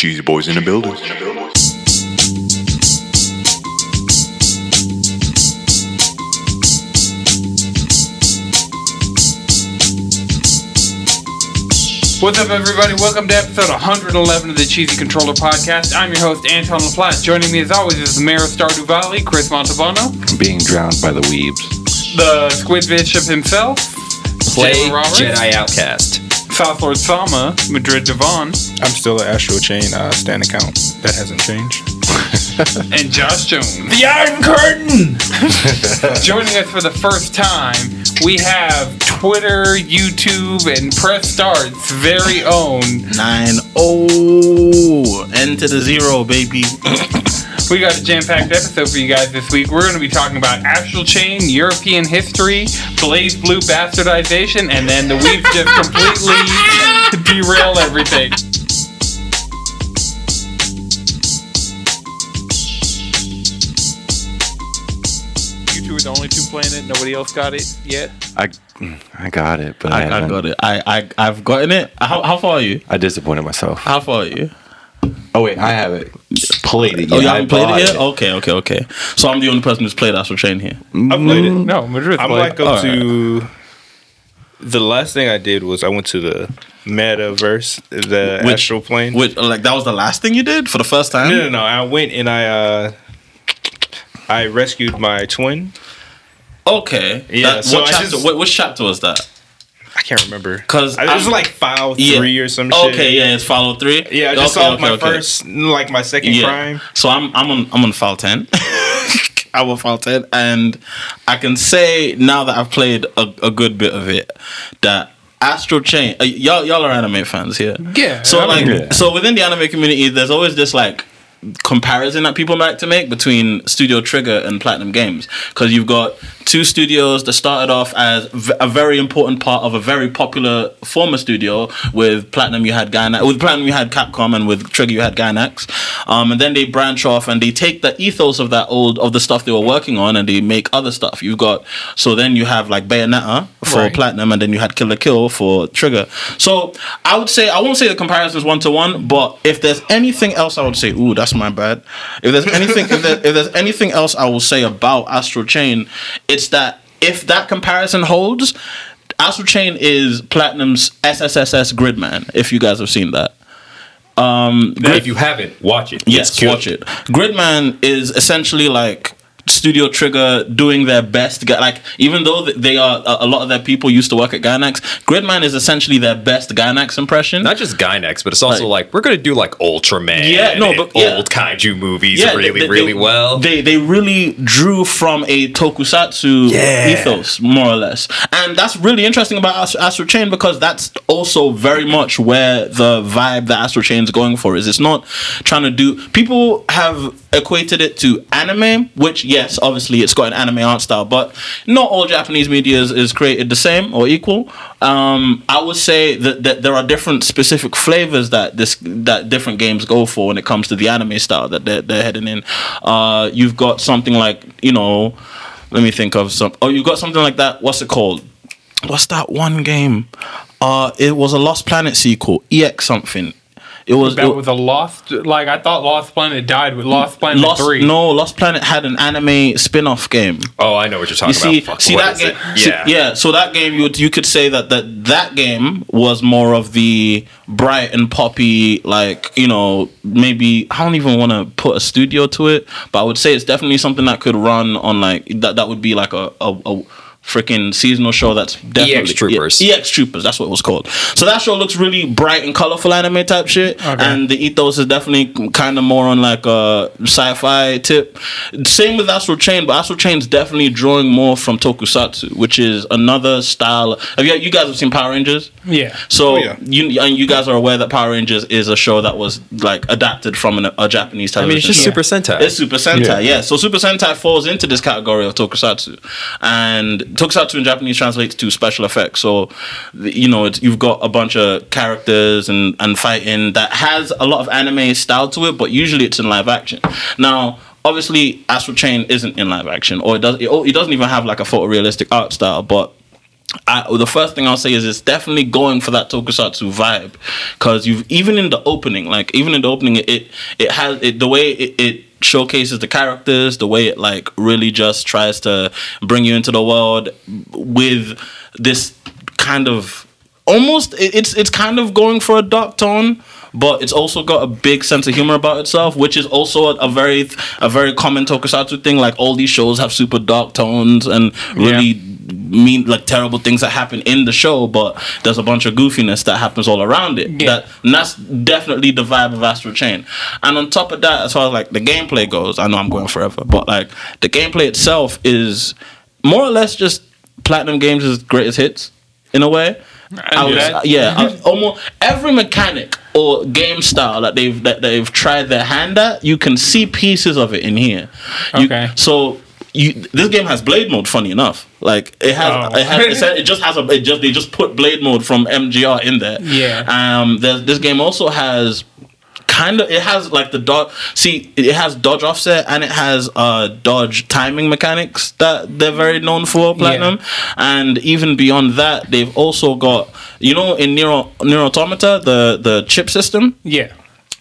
Cheesy boys in the building. What's up, everybody? Welcome to episode 111 of the Cheesy Controller Podcast. I'm your host, Anton LaPlatte. Joining me, as always, is the mayor of Stardew Valley, Chris Montalbano, being drowned by the weebs. the Squid Bishop himself, Play Jedi Outcast. South Lord Sama, Madrid Devon, I'm still an Astral Chain uh, stand account. That hasn't changed. and Josh Jones. The Iron Curtain! Joining us for the first time, we have Twitter, YouTube, and Press Start's very own. Nine oh, end to the zero, baby. We got a jam-packed episode for you guys this week. We're going to be talking about Astral Chain, European history, BlazBlue bastardization, and then the we've just completely derail everything. You two are the only two playing it. Nobody else got it yet. I, I got it, but I, I, I haven't. got it. I, I I've gotten it. How, how far are you? I disappointed myself. How far are you? Oh wait, I haven't played it. Oh, you I haven't played it yet? Okay, okay, okay. So I'm the only person who's played Astral Chain here. I've played it. No, Madrid. I'm played. like up Alright. to. The last thing I did was I went to the metaverse, the Which- astral plane. Which like that was the last thing you did for the first time? no, no, no. I went and I uh, I rescued my twin. Okay. Yeah, That- so what chapter? just- what, which chapter was that? I can't remember 'Cause I- it was I'm- like file Yeah. three or some shit. Okay, yeah, it's file three. Yeah, I just okay, saw okay, my okay. first, like my second Yeah. crime. So I'm I'm on I'm on file ten. I'm on file ten, and I can say now that I've played a, a good bit of it that Astral Chain. Uh, y'all y'all are anime fans here. Yeah, So I like mean- Yeah. so within the anime community, there's always this like comparison that people like to make between Studio Trigger and Platinum Games because you've got two studios that started off as v- a very important part of a very popular former studio. With Platinum, you had Gainax. With Platinum, you had Capcom, and with Trigger, you had Gainax. Um, and then they branch off and they take the ethos of that old of the stuff they were working on, and they make other stuff. You've got so then you have like Bayonetta for Right. Platinum, and then you had Kill la Kill for Trigger. So I would say I won't say the comparison is one to one, but if there's anything else, I would say, ooh, that's my bad. If there's anything, if, there, if there's anything else I will say about Astral Chain, it's that if that comparison holds, Astral Chain is Platinum's SSSS Gridman. If you guys have seen that. Um, now, if you haven't, watch it. Yes, watch it. Gridman is essentially like Studio Trigger doing their best. Like even though they are a lot of their people used to work at Gainax, Gridman is essentially their best Gainax impression. Not just Gainax, but it's also Like- like, we're gonna do like Ultraman. Yeah, no, but- yeah. old kaiju movies Yeah, really, they- they- really well. They they really drew from a tokusatsu Yeah. ethos, more or less, and that's really interesting about Ast- Astral Chain because that's also very much where the vibe that Astral Chain is going for is. It's not trying to do. People have equated it to anime, which yes, obviously it's got an anime art style, but not all Japanese media is, is created the same or equal. Um, I would say that, that there are different specific flavors that this that different games go for when it comes to the anime style that they're, they're heading in. Uh, you've got something like you know, let me think of some. Oh, you've got something like that. What's it called? What's that one game? Uh, it was a Lost Planet sequel. EX something. It was That it- was a Lost. Like I thought, Lost Planet died with Lost Planet Lost. Three. No, Lost Planet had an anime spin-off game. oh, I know what you're You talking see, about. Fuck, see that game. it? see- Yeah. yeah. So that game, you would, you could say that that that game was more of the bright and poppy, like you know, maybe I don't even want to put a studio to it, but I would say it's definitely something that could run on like that. That would be like a. a, a freaking seasonal show that's definitely EX Troopers. Yeah, EX Troopers, that's what it was called. So that show looks really bright and colorful anime type shit, and the ethos is definitely kind of more on like a sci-fi tip. Same with Astral Chain, but Astral Chain is definitely drawing more from Tokusatsu, which is another style. Have you you guys have seen Power Rangers? Yeah. So Oh, yeah. you and you guys are aware that Power Rangers is a show that was like adapted from an, a Japanese I mean, it's just show. Super Sentai. It's Super Sentai, yeah. Yeah. So Super Sentai falls into this category of Tokusatsu, and Tokusatsu in Japanese translates to special effects. So, you know, you've got a bunch of characters and and fighting that has a lot of anime style to it, but usually it's in live action. Now. Obviously, Astral Chain isn't in live action, or it does. It, it doesn't even have like a photorealistic art style. But I, the first thing I'll say is it's definitely going for that tokusatsu vibe because you've even in the opening, like even in the opening, it it, it has it the way it, it showcases the characters, the way it like really just tries to bring you into the world with this kind of almost it's it's kind of going for a dark tone but it's also got a big sense of humor about itself which is also a, very a very common tokusatsu thing. Like all these shows have super dark tones and really mean like terrible things that happen in the show but there's a bunch of goofiness that happens all around it Yeah. that and that's definitely the vibe of Astral Chain and on top of that as far as like the gameplay goes I know I'm going forever but like the gameplay itself is more or less just Platinum Games' greatest hits in a way I was, that. yeah, I- almost every mechanic or game style that they've that they've tried their hand at, you can see pieces of it in here. You- Okay. so you this game has blade mode. Funny enough, like it has, Oh. it has, it, just has a, it just they just put blade mode from MGR in there. Yeah. Um, this game also has kind of it has like the dodge see it has dodge offset and it has uh dodge timing mechanics that they're very known for platinum and even beyond that they've also got you know in Nier Nier Automata the the chip system Yeah.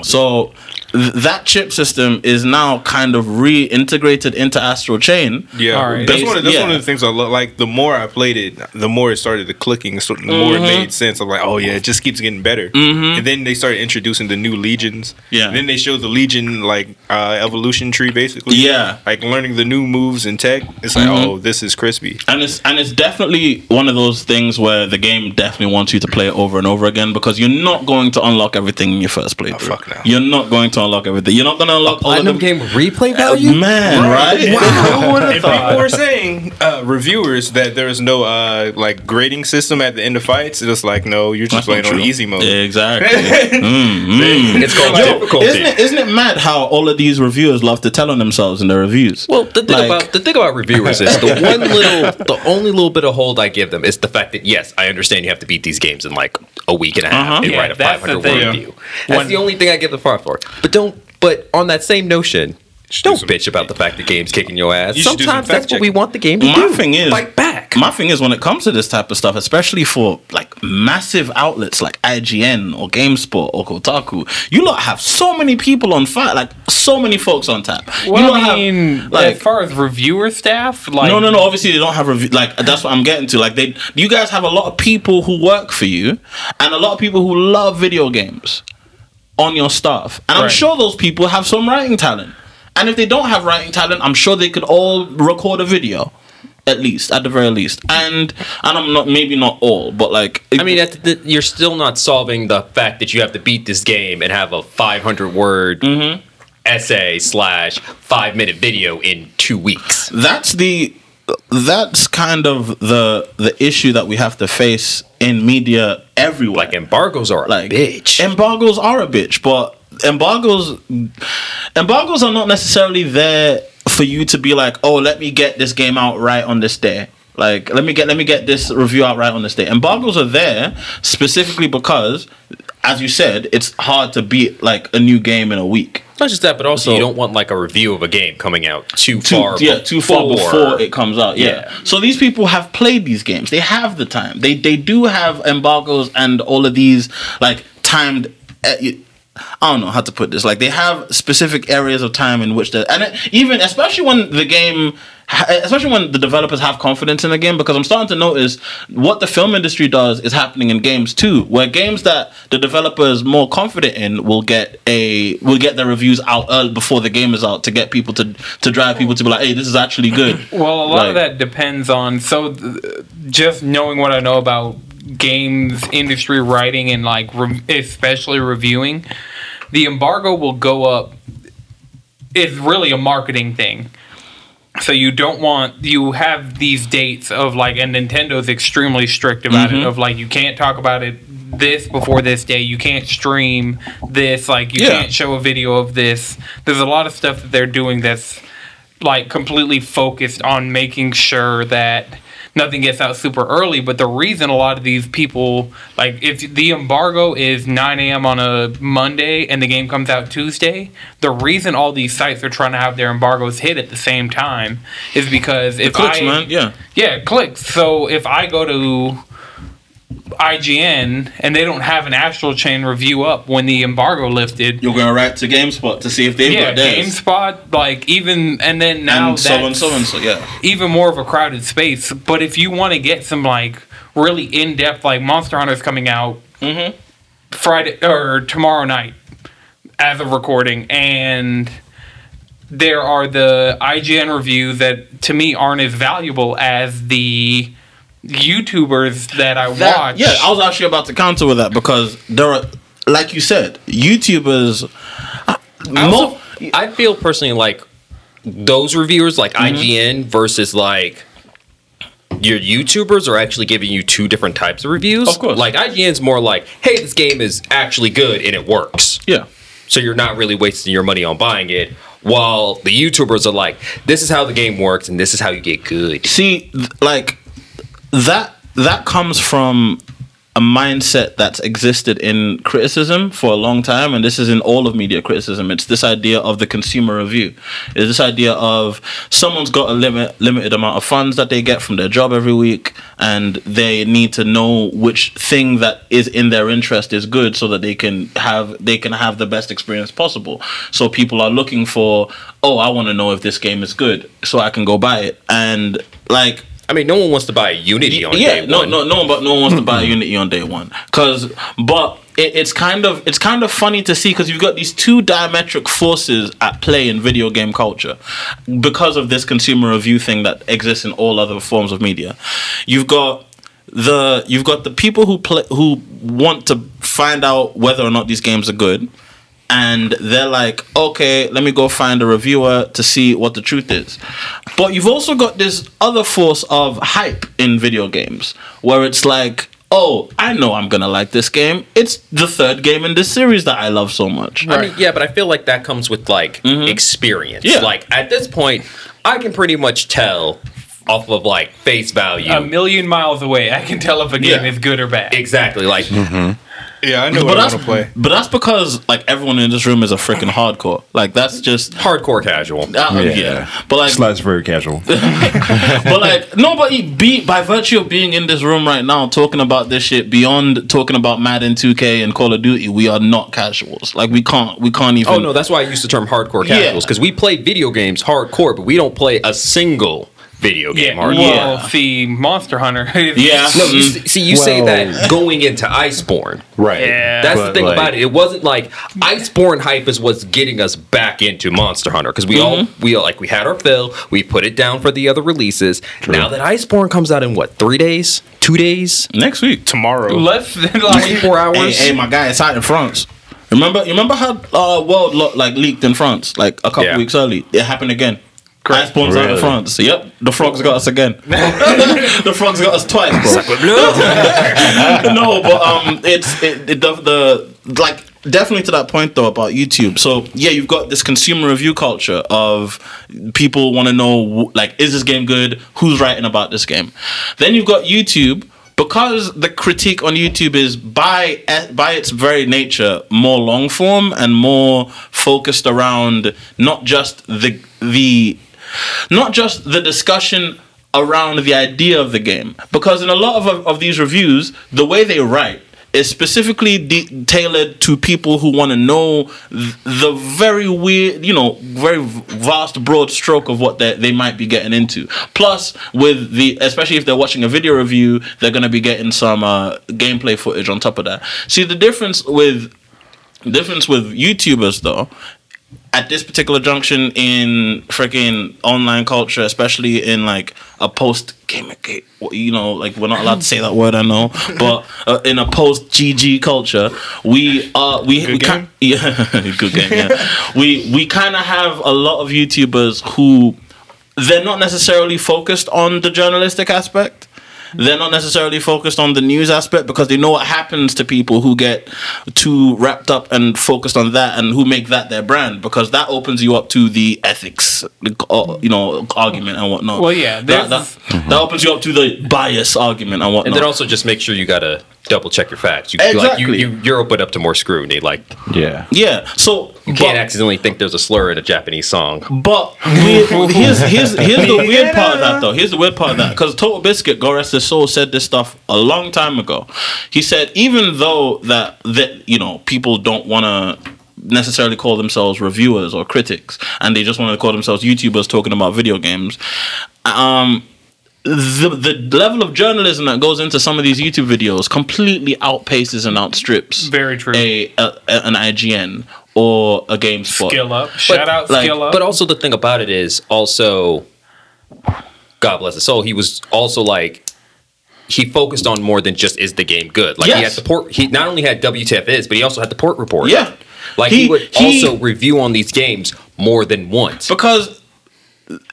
so th- that chip system is now kind of reintegrated into Astral Chain Yeah, All right. that's one. Of, that's Yeah. one of the things I love. Like the more I played it, the more it started to clicking. So the more Mm-hmm. it made sense. I'm like, oh yeah, it just keeps getting better. And then they started introducing the new legions. Yeah. And then they showed the legion like uh, evolution tree, basically. Yeah. Like learning the new moves and tech. It's like, Mhm. oh, this is crispy. and it's and it's definitely one of those things where the game definitely wants you to play it over and over again because you're not going to unlock everything in your first playthrough. fuck no. You're not going to unlock everything. You're not going to unlock all of Platinum them. game replay value? Man, right? Who would have People were saying, uh, reviewers, that there is no uh, like grading system at the end of fights. It's like, no, you're just That's not playing on true. easy mode. Exactly. Mm, mm. It's called Yo, difficulty. isn't it, isn't it mad how all of these reviewers love to tell on themselves in their reviews? Well, the thing Like- about the thing about reviewers is the one little, the only little bit of hold I give them is the fact that yes, I understand you have to beat these games in like a week and a half Uh-huh. and Yeah, write a that's the 500 thing. word Yeah. review. That's When- the only thing I give the far for. But don't. But on that same notion. Don't some- bitch about the fact the game's kicking your ass. You should do some Sometimes that's what we want the game to my do. thing is fight back. My thing is when it comes to this type of stuff, especially for like massive outlets like IGN or GameSpot or Kotaku, you lot have so many people on fire, like so many folks on tap. you Well, lot I have, mean, like as far as reviewer staff, like no, no, no. Obviously, they don't have review. Like that's what I'm getting to. Like they, you guys have a lot of people who work for you, and a lot of people who love video games on your staff. And I'm sure those people have some writing talent. And if they don't have writing talent, I'm sure they could all record a video, at least, at the very least. And and I'm not maybe not all, but like I mean, at the, you're still not solving the fact that you have to beat this game and have a 500 word Mm-hmm. essay slash five minute video in two weeks. that's the that's kind of the the issue that we have to face in media everywhere. Like embargoes are a like bitch. Embargoes are a bitch, but embargoes embargoes are not necessarily there for you to be like, oh, let me get this game out right on this day. Like, let me get let me get this review out right on this day. Embargoes are there specifically because, as you said, it's hard to beat like a new game in a week. Not just that, but also So- you don't want like a review of a game coming out too, Too, far. yeah, too far before it comes out. Yeah. Yeah. So these people have played these games. They have the time. They they do have embargoes and all of these like timed. Uh, I don't know how to put this. Like they have specific areas of time in which they and it, even especially when the game, Eh, especially when the developers have confidence in the game, because I'm starting to notice what the film industry does is happening in games too, where games that the developers more confident in will get a will get their reviews out early before the game is out to get people to to drive people to be like, hey, this is actually good. Well, a lot of that depends on so th- just knowing what I know about games industry writing and like re- especially reviewing, the embargo will go up. It's really a marketing thing. So you don't want you have these dates of like and Nintendo's extremely strict about Mm-hmm. it of like you can't talk about it this before this day you can't stream this like you Yeah. can't show a video of this there's a lot of stuff that they're doing that's like completely focused on making sure that nothing gets out super early. But the reason a lot of these people like if the embargo is 9 a.m. on a Monday and the game comes out Tuesday, the reason all these sites are trying to have their embargoes hit at the same time is because if Clicks, I man. Yeah. yeah clicks. So if I go to IGN and they don't have an Astral Chain review up when the embargo lifted. You're going right to GameSpot to see if they've Yeah, got theirs. GameSpot, like even and then now and so and so and so. Yeah. even more of a crowded space. But if you want to get some like really in depth, like Monster Hunter's coming out Mm-hmm. Friday or tomorrow night as of recording, and there are the IGN reviews that to me aren't as valuable as the YouTubers that I That- watch. Yeah, I was actually about to counter with that because there are, like you said, YouTubers. uh, I, also- mo- I feel personally like those reviewers, like Mm-hmm. IGN versus like your YouTubers, are actually giving you two different types of reviews. Of course. like IGN's more like, "Hey, this game is actually good and it works," yeah. so you're not really wasting your money on buying it. While the YouTubers are like, "This is how the game works and this is how you get good." See, like that that comes from a mindset that's existed in criticism for a long time, and this is in all of media criticism. It's this idea of the consumer review. It's this idea of someone's got a limit limited amount of funds that they get from their job every week, and they need to know which thing that is in their interest is good, so that they can have they can have the best experience possible. So people are looking for, oh, I want to know if this game is good, so I can go buy it, and like I mean, no one wants to buy a Unity on yeah, day no, one. no, no one, but no one wants to buy Unity on day one. Cause, but it, it's kind of it's kind of funny to see because you've got these two diametric forces at play in video game culture because of this consumer review thing that exists in all other forms of media. You've got the you've got the people who play who want to find out whether or not these games are good and they're like, okay, let me go find a reviewer to see what the truth is. But you've also got this other force of hype in video games where it's like, oh, I know I'm gonna like this game. It's the third game in this series that I love so much. I mean, yeah, but I feel like that comes with like experience. Mm-hmm. Yeah. Like at this point, I can pretty much tell off of like face value. a million miles away, I can tell if a game Yeah. is good or bad. exactly. Like Yeah, I know But what I that's, want to play. but that's because like everyone in this room is a freaking hardcore. Like that's just hardcore casual. uh, yeah. Yeah. But like Slash very casual. but like nobody be by virtue of being in this room right now talking about this shit beyond talking about Madden 2K and Call of Duty, we are not casuals. Like we can't we can't even Oh no, that's why I use the term hardcore casuals because we play video games hardcore, but we don't play a single video game Yeah, hardcore. well, Yeah. see, Monster Hunter. Yeah. No, you, see, you say that going into Iceborne. Right. Yeah. That's the thing like- about it. It wasn't like Iceborne hype is what's getting us back into Monster Hunter because we all we all, like we had our fill. We put it down for the other releases. Now that Iceborne comes out in what three days, two days, next week. Tomorrow. Less than like four hours. Hey, hey, my guy, it's out in France. Remember, you remember how uh, World lo- like leaked in France like a couple Yeah. weeks early? It happened again. Iceborne's out in Really? France. Yep, the frogs got us again. the frogs got us twice, bro. no, but um, it's it, it the, the like definitely to that point though about YouTube. So yeah, you've got this consumer review culture of people want to know like is this game good? Who's writing about this game? Then you've got YouTube because the critique on YouTube is by by its very nature more long form and more focused around not just the the not just the discussion around the idea of the game because in a lot of, of these reviews the way they write is specifically de- tailored to people who want to know th- the very weird you know very vast broad stroke of what they might be getting into. Plus with the especially if they're watching a video review they're going to be getting some uh, gameplay footage on top of that. See the difference with difference with youtubers though at this particular junction in freaking online culture, especially in like a post game, you know, like we're not allowed to say that word, I know, but uh, in a post GG culture, we are we we game? can yeah, good game, yeah. we we kind of have a lot of YouTubers who they're not necessarily focused on the journalistic aspect. They're not necessarily focused on the news aspect because they know what happens to people who get too wrapped up and focused on that and who make that their brand because that opens you up to the ethics, uh, you know, argument and whatnot. Well, yeah, that, that, that opens you up to the bias argument and whatnot. And then also just make sure you gotta double check your facts. You, Like Exactly. you, you, you're open up to more scrutiny. Like Yeah. yeah, so you can't accidentally think there's a slur in a Japanese song. But here's here's here's the weird part of that though. Here's the weird part of that because Total Biscuit, God rest his soul, said this stuff a long time ago. He said even though that that you know people don't want to necessarily call themselves reviewers or critics and they just want to call themselves YouTubers talking about video games. Um, the the level of journalism that goes into some of these YouTube videos completely outpaces and outstrips Very true. a, a an IGN or a GameSpot. Skill up. Shout out like, skill up. But also the thing about it is also, God bless his soul. He was also like. He focused on more than just is the game good. Like he had the port. He not only had WTF is, but he also had the port report. Yeah. like he, He- would he- also review on these games more than once. because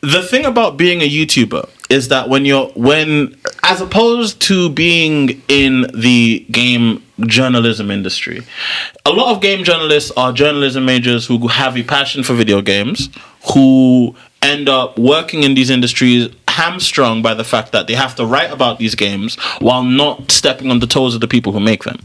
the thing about being a YouTuber is that when you're when as opposed to being in the game journalism industry, a lot of game journalists are journalism majors who have a passion for video games, who end up working in these industries hamstrung by the fact that they have to write about these games while not stepping on the toes of the people who make them.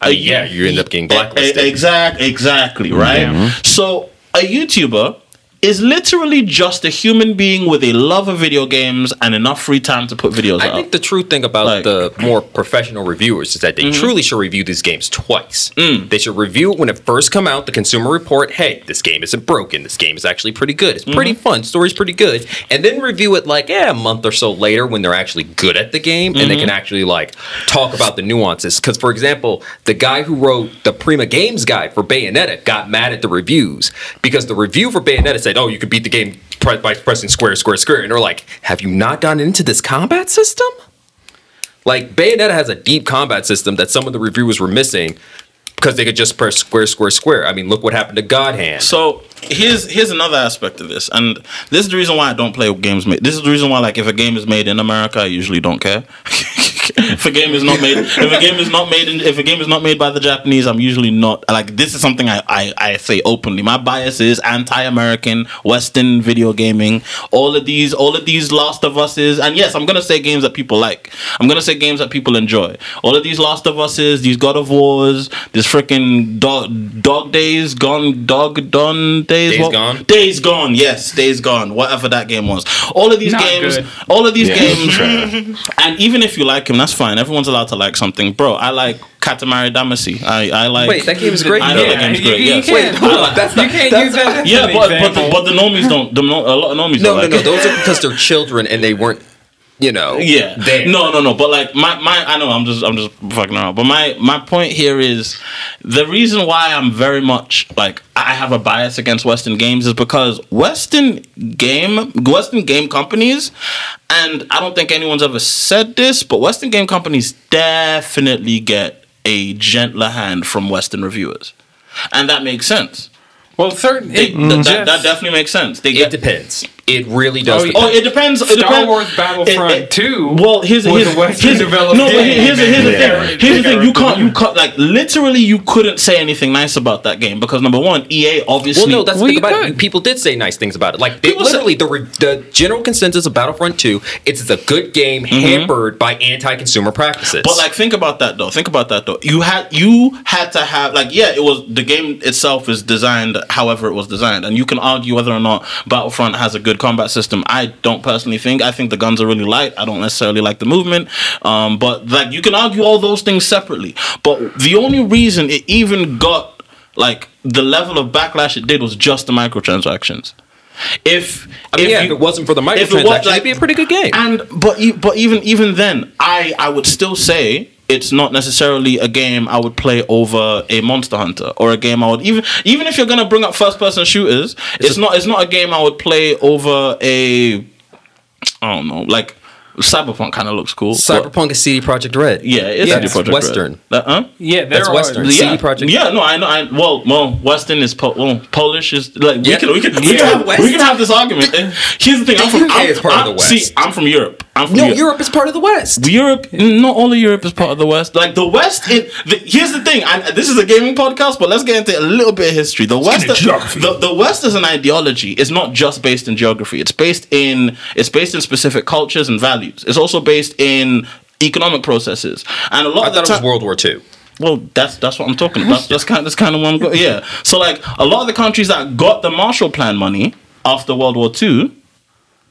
I mean, yeah, you end up getting blacklisted. Exactly, exactly, right? So a YouTuber is literally just a human being with a love of video games and enough free time to put videos out. I out. think the true thing about Like- the more professional reviewers is that they mm-hmm. truly should review these games twice. Mm. They should review it when it first come out, the consumer report, hey, this game isn't broken. This game is actually pretty good. It's pretty mm-hmm. fun. Story's pretty good. And then review it like, yeah, a month or so later when they're actually good at the game and they mm-hmm. can actually like talk about the nuances. Because for example, the guy who wrote the Prima Games guide for Bayonetta got mad at the reviews because the review for Bayonetta said, oh, you could beat the game pre- by pressing square, square, square. And they're like, have you not gotten into this combat system? Like Bayonetta has a deep combat system that some of the reviewers were missing because they could just press square, square, square. I mean, look what happened to God Hand. So here's here's another aspect of this, and this is the reason why I don't play games made. This is the reason why, like, if a game is made in America, I usually don't care. if a game is not made, if a game is not made, in, if a game is not made by the Japanese, I'm usually not like. This is something I I, I say openly. My bias is anti-American, Western video gaming. All of these, all of these Last of Us's, and yes, I'm gonna say games that people like. I'm gonna say games that people enjoy. All of these Last of Us's, these God of Wars, this freaking dog dog days gone, dog done days. Days Gone? Days Gone, yes, Days Gone, whatever that game was. All of these Not games, good. all of these Yeah, games, and even if you like him, that's fine. Everyone's allowed to like something, bro. I like Katamari Damacy. I I like. Wait, that game is great. I know Yeah, that game's you- great. you yes. can't- hold on, that's you can't that's use that. as yeah, but but the, example. but the normies don't. The, no, a lot of normies No, don't no, like no. it. Those are because they're children and they weren't, you know. Yeah. There. No, no, no. But like my, my I know I'm just I'm just fucking around. But my my point here is the reason why I'm very much like I have a bias against Western games is because Western game Western game companies and I don't think anyone's ever said this, but Western game companies definitely get a gentler hand from Western reviewers. And that makes sense. well, certain. They, It, th- that, just- that definitely makes sense. They It get depends. It really does. Oh, depend. Oh, it depends. It Star depends. Wars Battlefront It- it- 2 Well, here's was here's, a Western here's developed no, but game, here's, here's the thing. Here's the thing. You can't. You can't. Like literally, you couldn't say anything nice about that game because number one, EA obviously. Well, no, that's Well, the thing about could. it. People did say nice things about it. Like, they, People said- literally, the, re- the general consensus of Battlefront 2, it's a good game mm-hmm. hampered by anti-consumer practices. But like, think about that though. Think about that though. You had you had to have like, yeah, it was the game itself is designed however it was designed, and you can argue whether or not Battlefront has a good combat system. I don't personally think. I think the guns are really light. I don't necessarily like the movement. Um, but like, you can argue all those things separately. But the only reason it even got like the level of backlash it did was just the microtransactions. If I mean, if yeah, you- if it wasn't for the if it microtransactions, like- it'd be a pretty good game. and but but even even then, I I would still say it's not necessarily a game I would play over a Monster Hunter or a game I would even even if you're gonna bring up first person shooters, it's not it's not a game I would play over a I don't know like Cyberpunk kind of looks cool. but- Cyberpunk is CD Projekt Red. yeah, it's Yeah, CD it's Projekt Red. Western. That- huh? Yeah, That's are. Western. Yeah, CD Projekt. Yeah, no, I know. I well, well, Western is po- well, Polish is like we can we can we can have, we can have this argument. Eh, Here's the thing. I'm from UK I'm, part of I'm- the West. See, I'm from Europe. I'm from No, Eu- Europe is part of the West. Europe, not all of Europe is part of the West. Like the West, it, the, here's the thing. I, this is a gaming podcast, but let's get into a little bit of history. The West, into the, the West is an ideology. It's not just based in geography. It's based in it's based in specific cultures and values. It's also based in economic processes. And a lot I of the thought was World War II. well, that's that's what I'm talking about. That's kind that's kind of what I'm going. Yeah. So like a lot of the countries that got the Marshall Plan money after World War II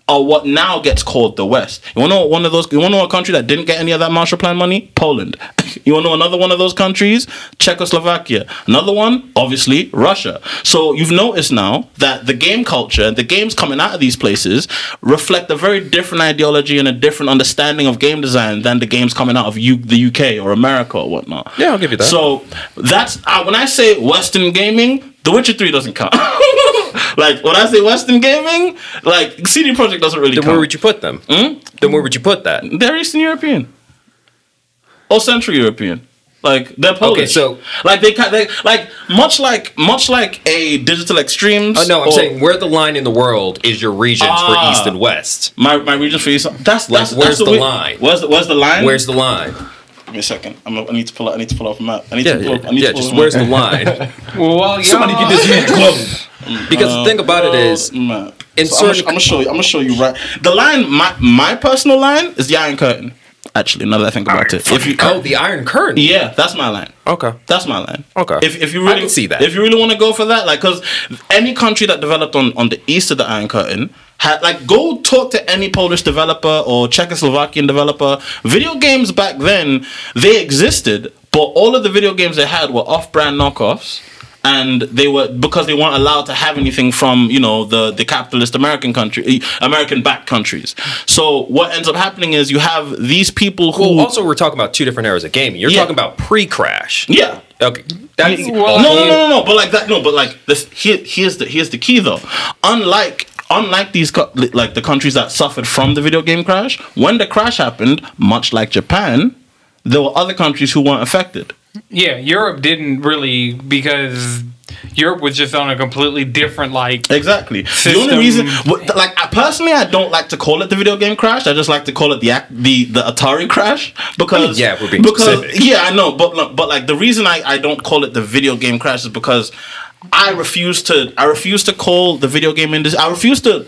are what now gets called the West. You want to know one of those? You want to know a country that didn't get any of that Marshall Plan money? Poland. you want to know another one of those countries? Czechoslovakia. Another one, obviously, Russia. So you've noticed now that the game culture, the games coming out of these places, reflect a very different ideology and a different understanding of game design than the games coming out of U- the UK or America or whatnot. Yeah, I'll give you that. So that's uh, when I say Western gaming, The Witcher Three doesn't count. like when I say Western gaming, like CD Projekt doesn't really Then count. where would you put them? Then where would you put that? They're Eastern European or Central European. Like they're Polish. so- like they, they like much like much like a Digital Extremes. Oh, no, I'm or saying where the line in the world is your regions Ah. for East and West. my my region for east. That's Like, that's where's that's the way- line? Where's the where's the line? Where's the line? Give me a second. I'm, I need to pull out. I need to pull off a map. I need Yeah, to pull. yeah, up, I need yeah to pull just where's the line? Well, while Somebody get this man glove. Because the thing about it uh, is, Man. in So I'm, gonna, certain- I'm gonna show you. I'm gonna show you right. The line, my my personal line is the Iron Curtain. Actually, now that I think about it, if you oh, the Iron Curtain. yeah, that's my line. Okay. That's my line. Okay. If, if you I really can see that. if you really want to go for that, like, because any country that developed on on the east of the Iron Curtain had like go talk to any Polish developer or Czechoslovakian developer. Video games back then they existed, but all of the video games they had were off-brand knockoffs. And they were because they weren't allowed to have anything from you know the the capitalist American country, eh, American backed countries. So what ends up happening is you have these people who Well, also we're talking about two different eras of gaming. You're Yeah. talking about pre-crash. yeah Okay. That's Well- no, no, no, no, no. But like that, no. But like this, here, here's the here's the key though. Unlike unlike these co- like the countries that suffered from the video game crash, when the crash happened, much like Japan, there were other countries who weren't affected. Yeah, Europe didn't really because Europe was just on a completely different like. Exactly. The only reason, like, I, personally, I don't like to call it the video game crash. I just like to call it the the the Atari crash because yeah, we're being because specific. yeah, I know, but but like the reason I I don't call it the video game crash is because I refuse to I refuse to call the video game industry. I refuse to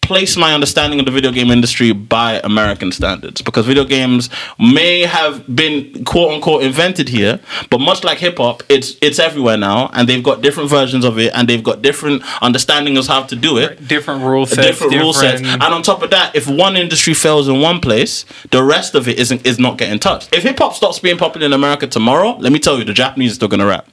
place my understanding of the video game industry by American standards because video games may have been quote unquote invented here, but much like hip hop, it's it's everywhere now, and they've got different versions of it, and they've got different understanding of how to do it. Different rule sets, Different, rule sets, and on top of that, if one industry fails in one place, the rest of it isn't is not getting touched. If hip hop stops being popular in America tomorrow, let me tell you, the Japanese are still gonna rap,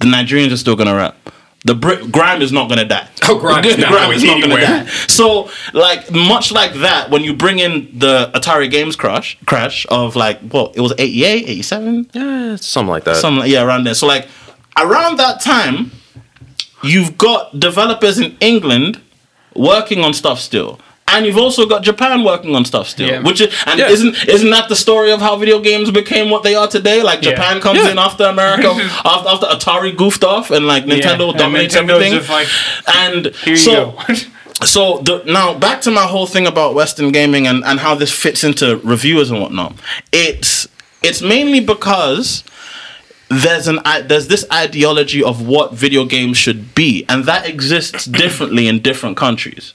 the Nigerians are still gonna rap. The Brit grime is not gonna die. Oh, grime is not going is not gonna anywhere. die. So, like, much like that, when you bring in the Atari Games crash, crash of like, well, it was 88, 87, Yeah, something like that. something like, yeah, around there. So, like, around that time, you've got developers in England working on stuff still. And you've also got Japan working on stuff still, Yeah. which is and Yeah. isn't isn't that the story of how video games became what they are today? Like Yeah. Japan comes Yeah. in after America, after, after Atari goofed off, and like Nintendo and dominates Nintendo's everything. like, and Here you so, go. so the, now back to my whole thing about Western gaming and, and how this fits into reviewers and whatnot. It's it's mainly because there's an there's this ideology of what video games should be, and that exists differently in different countries.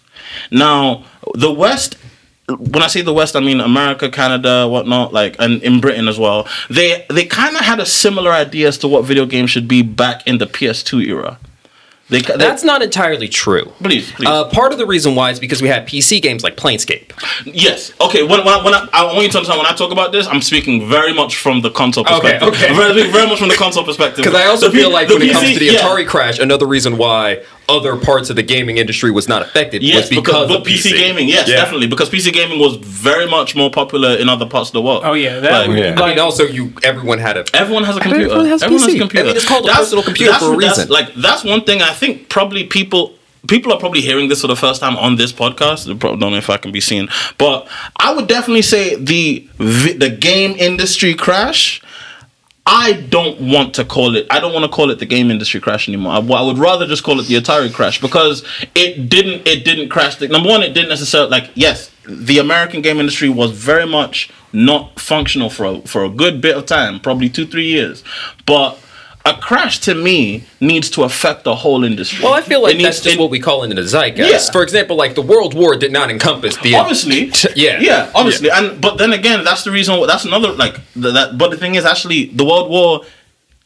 Now, the West. When I say the West, I mean America, Canada, whatnot, like, and in Britain as well. They they kind of had a similar idea as to what video games should be back in the PS2 era. They, they That's not entirely true. please, please. Uh, part of the reason why is because we had PC games like Planescape. Yes. Okay. When, when, I, when I, I want you to understand when I talk about this, I'm speaking very much from the console Okay, perspective. okay. Very, very much from the console perspective. Because I also The P- feel like the when it comes to the yeah. Atari crash, another reason why other parts of the gaming industry was not affected Yes, was because, because, of PC, PC gaming, yes, Yeah. definitely, because PC gaming was very much more popular in other parts of the world. oh yeah, that Like, Yeah. I mean, also you everyone had a Everyone has a computer. Everyone has a PC. I mean, it's called a personal computer that's- for a that's- reason. Like that's one thing I think probably people people are probably hearing this for the first time on this podcast. I don't know if I can be seen, but I would definitely say the the game industry crash. I don't want to call it. I don't want to call it the game industry crash anymore. I, I would rather just call it the Atari crash because it didn't. It didn't crash. The, number one, it didn't necessarily like. Yes, the American game industry was very much not functional for a, for a good bit of time, probably two three years, but. A crash to me needs to affect the whole industry. Well, I feel It like needs that's just to- what we call in the zeitgeist. Yeah. For example, like the World War did not encompass the obviously yeah yeah obviously and but then again that's the reason that's another like th- that but the thing is actually the world war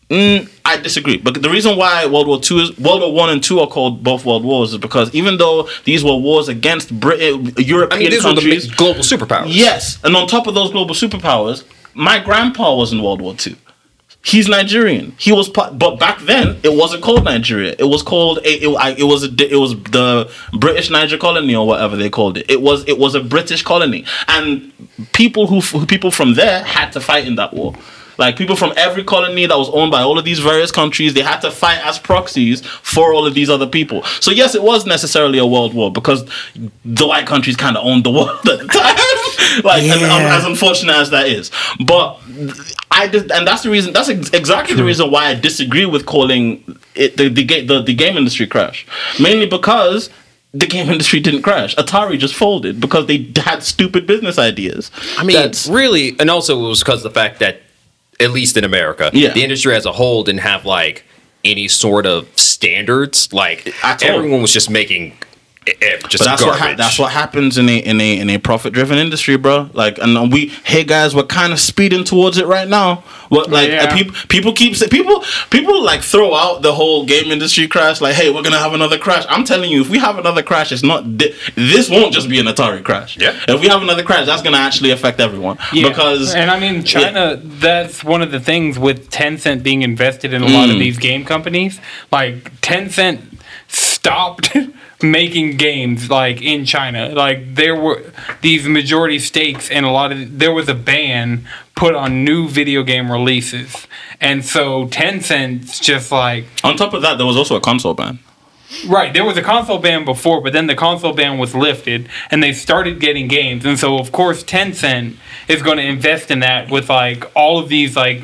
mm, i disagree but the reason why world war two is world war one and two are called both world wars is because even though these were wars against britain european I mean, these were the countries global superpowers. yes and on top of those global superpowers my grandpa was in world war two He's Nigerian. He was part, but back then it wasn't called Nigeria. It was called a, it, it was a, it was the British Niger colony or whatever they called it. It was it was a British colony, and people who- people from there had to fight in that war. Like people from every colony that was owned by all of these various countries, they had to fight as proxies for all of these other people. So yes, it was necessarily a world war because the white countries kind of owned the world at the time. like and, um, as unfortunate as that is, but I did, and that's the reason. That's ex- exactly the reason why I disagree with calling it the the, the the game industry crash. Mainly because the game industry didn't crash. Atari just folded because they had stupid business ideas. I mean, That's- really, and also it was because of the fact that, at least in America, Yeah. the industry as a whole didn't have like any sort of standards. Like everyone was just making just But that's garbage. what ha- that's what happens in a in a in a profit driven industry, bro. Like, and we hey guys, we're kind of speeding towards it right now. What like Yeah. people people keep say, people people like throw out the whole game industry crash. Like, hey, we're gonna have another crash. I'm telling you, if we have another crash, it's not thi- this won't just be an Atari crash. Yeah. If we have another crash, that's gonna actually affect everyone Yeah. because and I mean China that's one of the things with Tencent being invested in a lot of mm. these game companies like Tencent stopped making games like in China like there were these majority stakes and a lot of there was a ban put on new video game releases and so Tencent's just like on top of that, there was also a console ban. Right, there was a console ban before, but then the console ban was lifted, and they started getting games, and so of course Tencent is going to invest in that with like all of these like.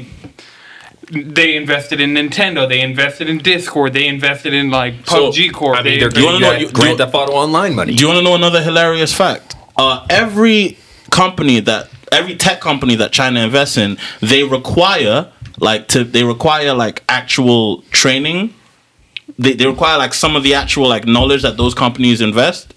They invested in Nintendo. They invested in Discord. They invested in like So, PUBG Corp. I mean, they they're invested- you wanna know- you- Grand Theft Auto Online money. Do you want to know another hilarious fact? Uh, every company that every tech company that China invests in, they require like to they require like actual training. They, they require like some of the actual like knowledge that those companies invest.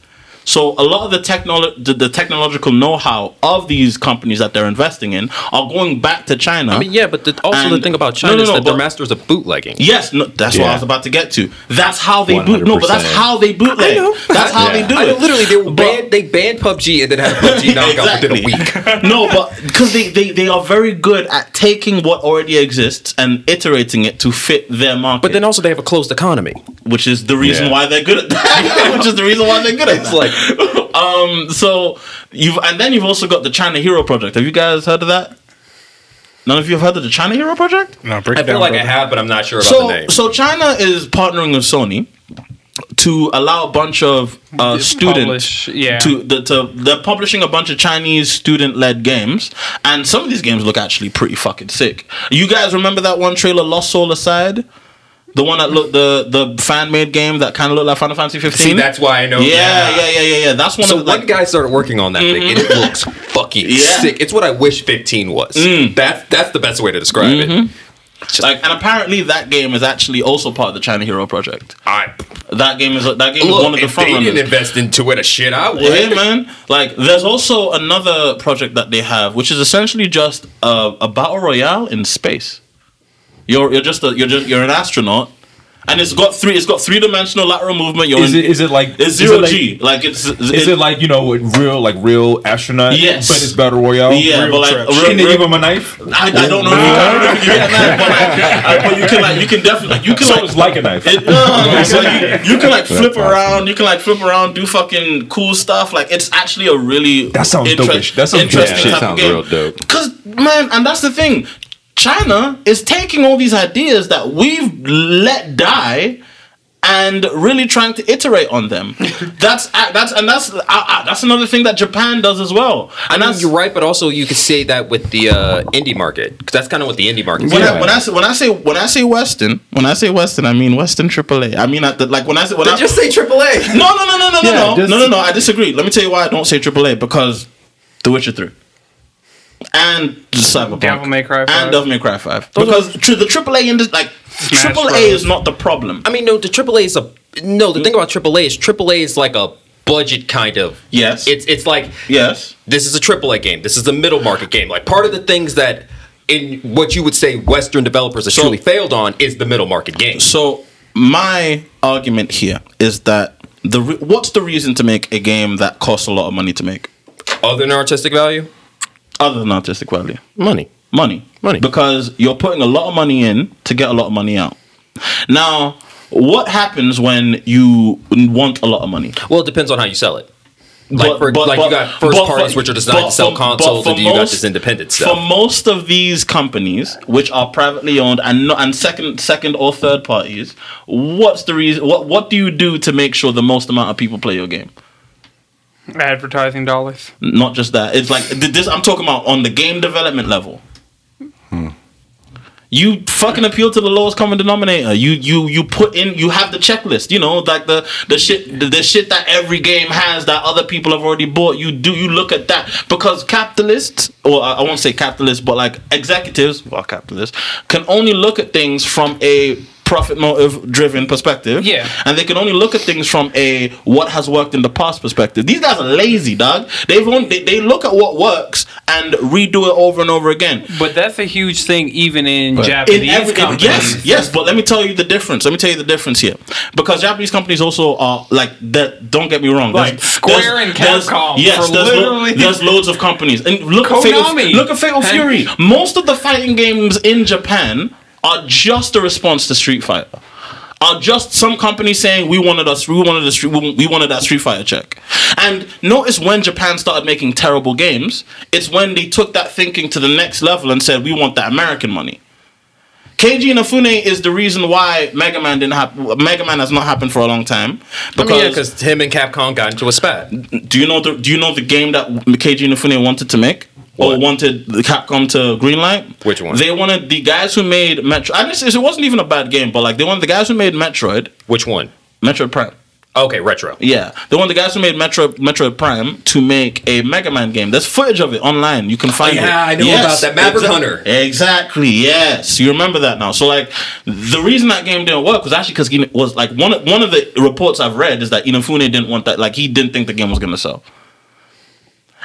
So a lot of the technolo- the, the technological know-how of these companies that they're investing in are going back to China. I mean, yeah, but the, also the thing about No, China no, is no, that they're masters of bootlegging. Yes, no, that's what I was about to get to. That's how they boot. No, but that's how they bootleg. That's how Yeah. they do I it. know, literally, they But- banned. They banned PUBG and then had a PUBG knockout within a week. no, but because they, they, they are very good at taking what already exists and iterating it to fit their market. But then also they have a closed economy. which is the reason Yeah. why they're good at that. which is the reason why they're good at It's that. like um, so you've and then you've also got the China Hero Project. Have you guys heard of that? None of you have heard of the China Hero Project? No, break I it feel down, like I have, but I'm not sure about the So, name. so China is partnering with Sony to allow a bunch of uh, students yeah. to, the, to they're publishing a bunch of Chinese student-led games, and some of these games look actually pretty fucking sick. You guys remember that one trailer, Lost Soul Aside? The one that looked the the fan made game that kind of looked like Final Fantasy 15. See, that's why I know. yeah, yeah, yeah, yeah, yeah. That's one So of the one like, guy started working on that thing, and it mm-hmm. looks fucking Yeah. sick. It's what I wish 15 was. Mm. That's that's the best way to describe it. Mm-hmm. like, and apparently that game is actually also part of the China Hero Project. I That game is that game look, is one of the if front they runners. didn't invest into it, a shit I would. Yeah, man. Like, there's also another project that they have, which is essentially just a, a battle royale in space. You're you're just a, you're just you're an astronaut, and it's got three it's got three dimensional lateral movement. You're Is in, it is it like it's is zero it like- G. Like it's Is it like you know real like real astronaut? Yes. but it's battle royale. yeah, but like real- Can they real- give him a knife? I, I don't know if you can, if you but, like, uh, but you can like you can definitely you can So like it's like a knife. It, no, no, no, so you, you can like flip around. You can like flip around, do fucking cool stuff. Like it's actually a really That sounds dopish. That sounds interesting dope. Shit sounds real dope. Cause man, and that's the thing. China is taking all these ideas that we've let die and really trying to iterate on them. that's uh, that's and that's uh, uh, that's another thing that Japan does as well. I And mean, that's you're right, but also you could say that with the uh, indie market because that's kind of what the indie market. when, is. I, when I say when I say when I say Western, when I say Western, I mean Western AAA. I mean at the, like when I say when I Just say AAA. no no no no no no Yeah, no just- no no no I disagree. Let me tell you why I don't say AAA because The Witcher Three and Cyberpunk Devil May Cry 5. and Devil May Cry Five because tr- the AAA in this like Smash AAA Bros. is not the problem. I mean, no, the AAA is a no. The thing hmm? about AAA is AAA is like a budget kind of. Yes. It's it's like Yes. this is a AAA game. This is a middle market game. Like part of the things that in what you would say Western developers have So- truly failed on is the middle market game. So my argument here is that the re- what's the reason to make a game that costs a lot of money to make Other than artistic value, other than artistic value? money. Money. Money. Because you're putting a lot of money in to get a lot of money out. Now, what happens when you want a lot of money? Well, it depends on how you sell it. Like, But- for, but- like but- you got first but parties for- which are designed to sell for- consoles, and then you got this independent stuff. For most of these companies, which are privately owned and not, and second second or third parties, what's the reason? What what do you do to make sure the most amount of people play your game? Advertising dollars. Not just that. It's like this. I'm talking about on the game development level. Hmm. You fucking appeal to the lowest common denominator. You you you put in. You have the checklist. You know, like the the shit the, the shit that every game has that other people have already bought. You do you look at that because capitalists, or I I won't say capitalists, but like executives, well, capitalists can only look at things from a profit motive driven perspective. Yeah. And they can only look at things from a what has worked in the past perspective. These guys are lazy, dog. They've only, they, they look at what works and redo it over and over again. But that's a huge thing even in In Japanese every, companies. yes, yes, but let me tell you the difference. Let me tell you the difference here, because Japanese companies also are like that. Don't get me wrong. Like There's- Square there's- and there's- Capcom Yes, for there's, lo- there's loads of companies, and look at Fatal, look at Fatal Fury. Most of the fighting games in Japan are just a response to Street Fighter. Are just some companies saying we wanted us, we wanted street, we wanted that Street Fighter check. And notice when Japan started making terrible games, it's when they took that thinking to the next level and said we want that American money. Keiji Inafune is the reason why Mega Man didn't happen. Mega Man has not happened for a long time I mean, yeah, because because him and Capcom got into a spat. do you know the do you know the game that Keiji Inafune wanted to make or wanted the Capcom to greenlight? Which one? They wanted the guys who made Metro. I just, it wasn't even a bad game, but like they wanted the guys who made Metroid, Which one? Metroid Prime. Okay, retro. Yeah, they want the guys who made Metro Metroid Prime to make a Mega Man game. There's footage of it online. You can find it. Oh, yeah, I know about that. Maverick Hunter. Exactly. Yes, you remember that now. So like, the reason that game didn't work was actually because he was like one of, one of the reports I've read is that Inafune didn't want that. Like he didn't think the game was gonna sell.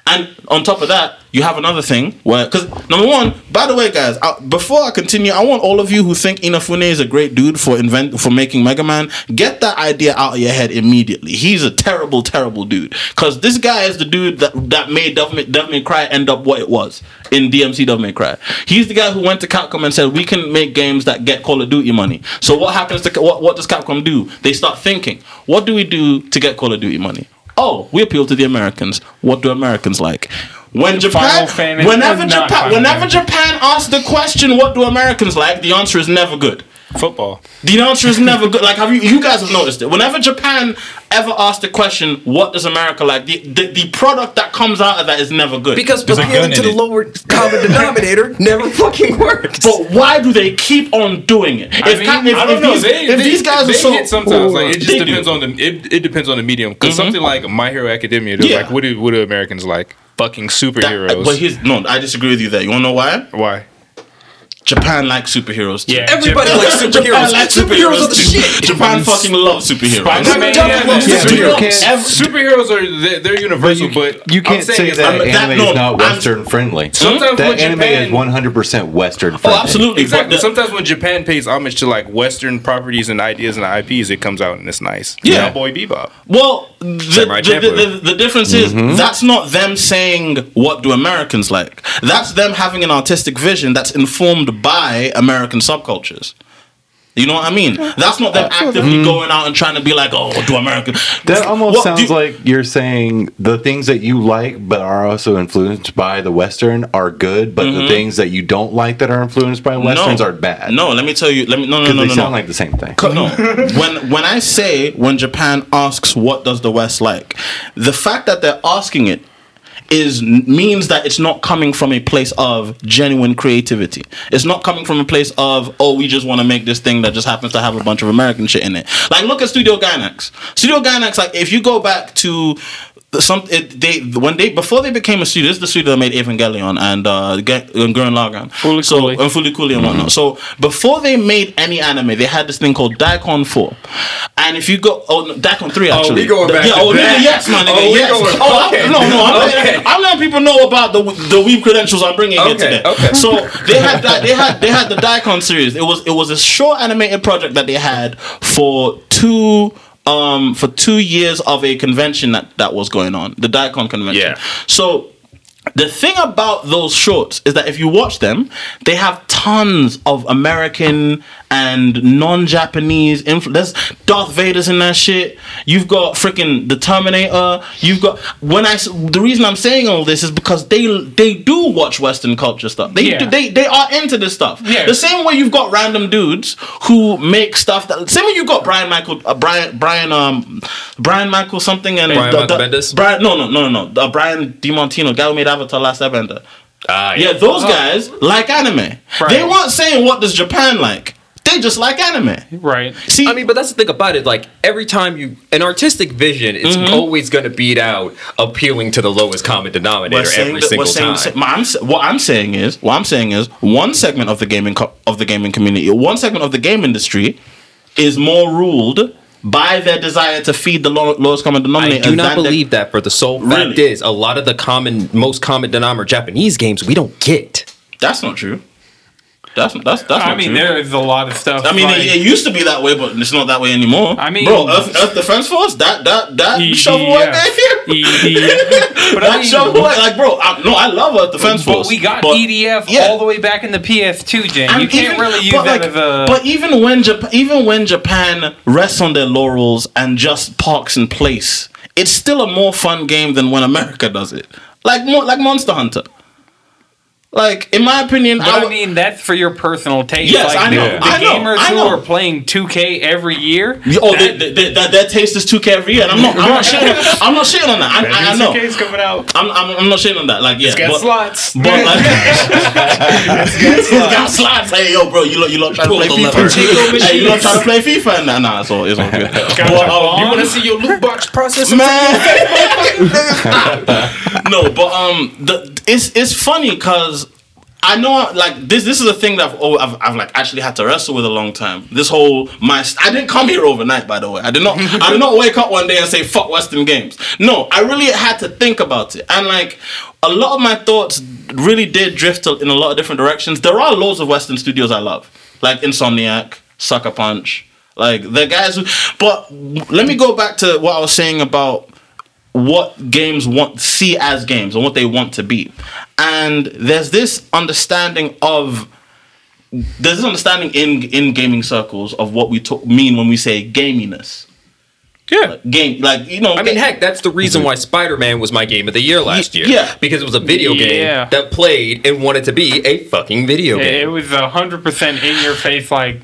And on top of that, you have another thing where, because number one, by the way, guys, I, before I continue, I want all of you who think Inafune is a great dude for invent for making Mega Man, get that idea out of your head immediately. He's a terrible, terrible dude. Because this guy is the dude that that made Devil Devil May Cry end up what it was in DMC Devil May Cry. He's the guy who went to Capcom and said, "We can make games that get Call of Duty money." So what happens to what? What does Capcom do? They start thinking, "What do we do to get Call of Duty money?" Oh, we appeal to the Americans. What do Americans like? When Japan, whenever Japan, whenever Japan asks the question, "What do Americans like?" the answer is never good. Football. The answer is never good. Like, have you? You guys have noticed it. Whenever Japan ever asks the question, "What does America like?" the the, the product that comes out of that is never good. Because There's appealing to the it. lower common denominator never fucking works. but why do they keep on doing it? If, I, mean, Ca- if, I don't if know. These, they, if they- these guys they are so hit sometimes, like it just They do. depends on the it, it depends on the medium. Because mhm. something like My Hero Academia, they're Yeah. like, what do what do Americans like? Fucking That- superheroes. but here's no. I disagree with you there. You wanna know why? Why? Japan likes superheroes. Too. Yeah. Everybody likes superheroes. Japan likes superheroes are the shit. Japan fucking loves superheroes. Spider-Man, Japan yeah, loves yeah, superheroes. you superheroes are they're, they're universal, but, You I'm can't saying say it's that like- that- anime no, is not I'm- Western friendly. Sometimes that when anime Japan- is 100% Western oh, friendly. Oh, absolutely. Exactly. The- Sometimes when Japan pays homage to like Western properties and ideas and IPs, it comes out and it's nice. Yeah. Cowboy Bebop. Well, the, Samurai the, the, the, the difference is mm-hmm. that's not them saying what do Americans like. That's them having an artistic vision that's informed by American subcultures. You know what I mean? That's not them uh, actively going out and trying to be like, oh, do American. That almost What- sounds do- like you're saying the things that you like but are also influenced by the Western are good, but the mm-hmm. things that you don't like that are influenced by Westerns are bad. No, let me tell you. Let me no no because no they no. sound no. like the same thing. no. when when I say when Japan asks what does the West like, the fact that they're asking it is means that it's not coming from a place of genuine creativity. It's not coming from a place of oh we just want to make this thing that just happens to have a bunch of American shit in it. Like look at Studio Gainax. Studio Gainax like if you go back to some it, they when they before they became a studio this is the studio that made Evangelion and uh and Gurren Lagann. So and Fully Cooly and whatnot. So before they made any anime they had this thing called Daicon 4 and if you go oh no, Daicon 3 actually we going back yeah, oh that. nigga, yes man nigga, Oh, yes. going- oh, okay. no no I'm, Okay. letting, I'm letting people know about the the weeb credentials I'm bringing here Okay, today. okay. so they had that they had they had the Daicon series. It was it was a short animated project that they had for two um for two years of a convention that that was going on the Daicon convention Yeah. so the thing about those shorts is that if you watch them, they have tons of American and non-Japanese influence. There's Darth Vader's in that shit. You've got freaking the Terminator. You've got when I the reason I'm saying all this is because they they do watch Western culture stuff. They Yeah. do, they they are into this stuff. Yeah. The same way you've got random dudes who make stuff that same way you got Brian Michael uh, Brian Brian um Brian Michael something and Brian the- the- Brian no no no no no uh, Brian DiMontino guy who made Avatar Last Airbender. Ah, Yeah, those guys like anime. They weren't saying what does Japan like. They just like anime. Right. See, I mean, but that's the thing about it. Like every time you an artistic vision, it's Mm-hmm. always going to beat out appealing to the lowest common denominator every that- single saying time. the my- I'm, what I'm saying is, what I'm saying is, one segment of the gaming co- of the gaming community, one segment of the game industry, is more ruled by their desire to feed the low, lowest common denominator. I denominator. do not than the- believe that for the sole fact is a lot of the common, most common denominator Japanese games we don't get. that's not true. That's that's that's I mean, true. there is a lot of stuff. I mean, like, it, it used to be that way, but it's not that way anymore. I mean- bro, Earth, Earth Defense Force, that that that EDF. shovelware game, EDF. But I that mean, shovelware, like, bro, I, no, I love Earth Defense Force. but we got but- EDF yeah. all the way back in the PS2 gen. And You can't even- really use but that like- as a. But even when Japan, even when Japan rests on their laurels and just parks in place, it's still a more fun game than when America does it. Like more like Monster Hunter. Like in my opinion, But I I would- mean, that's for your personal taste. Yes, like I know, The, the I know, gamers I who are playing 2K every year. Oh, they, they, they, that, that taste is 2K every year, and I'm not. I'm not shitting. I'm not shitting on that. I, I, I know. 2K's coming out. I'm, I'm, I'm not shitting on that. Like, yeah, Got but, slots. but like, it's got slots. Hey, yo, bro, you lot, you lot trying to play FIFA? Hey, you lot trying to play FIFA? And nah, nah, it's all, it's all good. But, um, you want to see your loot box process? man. no, but um, the it's it's funny because I know like this. This is a thing that I've, oh, I've I've like actually had to wrestle with a long time. This whole my I didn't come here overnight. By the way, I did not. I did not wake up one day and say fuck Western games. No, I really had to think about it, and like a lot of my thoughts really did drift in a lot of different directions. There are loads of Western studios I love, like Insomniac, Sucker Punch. Like the guys who, but let me go back to what I was saying about what games want see as games and what they want to be. And there's this understanding of there's this understanding in in gaming circles of what we talk, mean when we say gaminess. Yeah. Game like you know I mean, heck, that's the reason why Spider Man was my game of the year last year. yeah. Because it was a video Yeah. game that played and wanted to be a fucking video game. it game. was hundred percent in your face. Like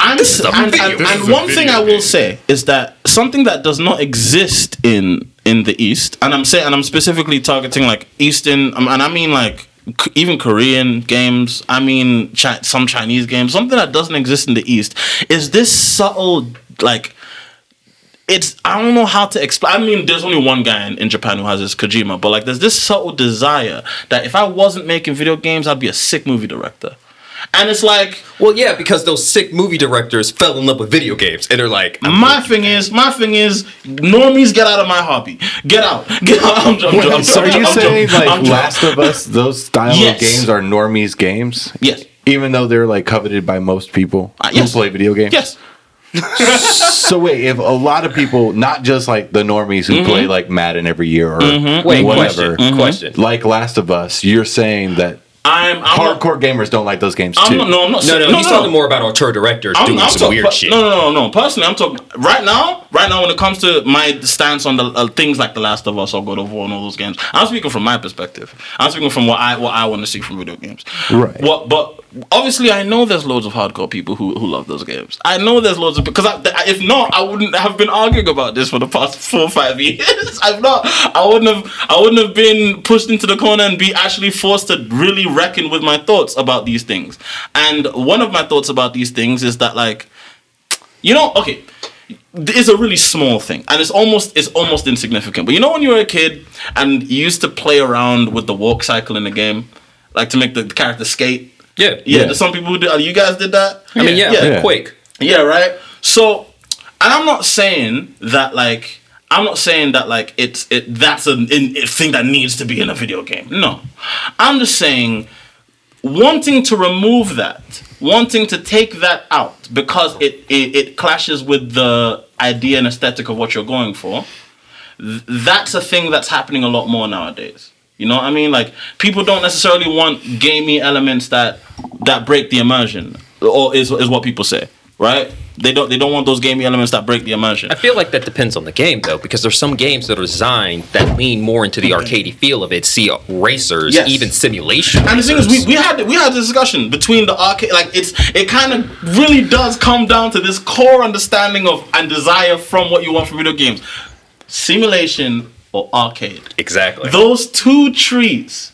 And, This is a and, video- and, this and is a one thing video I will game. say is that something that does not exist in in the East, and I'm saying, and I'm specifically targeting like Eastern, um, and I mean like even Korean games. I mean chi- some Chinese games. Something that doesn't exist in the East is this subtle like. It's I don't know how to explain. I mean, there's only one guy in, in Japan who has this Kojima, but like, there's this subtle desire that if I wasn't making video games, I'd be a sick movie director. And it's like, Well, yeah, because those sick movie directors fell in love with video games and they're like, I'm My thing is, my thing is, normies get out of my hobby. Get out. Get out. I'm, I'm, I'm, I'm, so are you I'm- saying I'm- like I'm- Last of Us, those style Yes. of games are normies games? Yes. Even though they're like coveted by most people Uh, yes. who play video games? Yes. So wait, if a lot of people, not just like the normies who mm-hmm. play like Madden every year or mm-hmm. Wait, whatever, question, mm-hmm. question. like Last of Us, you're saying that I'm, I'm not- Hardcore gamers don't like those games I'm too. not, no, I'm not No, saying, no, he's talking more about auteur directors I'm, doing I'm some talk- weird per- shit. No, no, no, no. Personally, I'm talking right now. Right now, when it comes to my stance on the uh, things like The Last of Us or God of War and all those games, I'm speaking from my perspective. I'm speaking from what I what I want to see from video games. Right. What, but obviously, I know there's loads of hardcore people who, who love those games. I know there's loads of because I, if not, I wouldn't have been arguing about this for the past four or five years. I've not. I wouldn't have. I wouldn't have been pushed into the corner and be actually forced to really reckon with my thoughts about these things. And one of my thoughts about these things is that like you know, okay, it's a really small thing, and it's almost it's almost insignificant. But you know, when you were a kid and you used to play around with the walk cycle in the game, like to make the character skate. Yeah. Yeah, Yeah. some people do. Oh, you guys did that. I mean, yeah, Yeah. like Quake. Yeah, right. So, and I'm not saying that like I'm not saying that like it's it that's a, a thing that needs to be in a video game. No, I'm just saying wanting to remove that, wanting to take that out because it it, it clashes with the idea and aesthetic of what you're going for. th- That's a thing that's happening a lot more nowadays. You know what I mean? Like people don't necessarily want gamey elements that that break the immersion, or is is what people say, right? They don't they don't want those gamey elements that break the immersion. I feel like that depends on the game though, because there's some games that are designed that lean more into the arcadey feel of it. See uh, racers, Yes. even simulation. And the thing is, we, we had we had a discussion between the arcade. Like it's it kind of really does come down to this core understanding of and desire from what you want from video games, simulation or arcade. exactly. Those two trees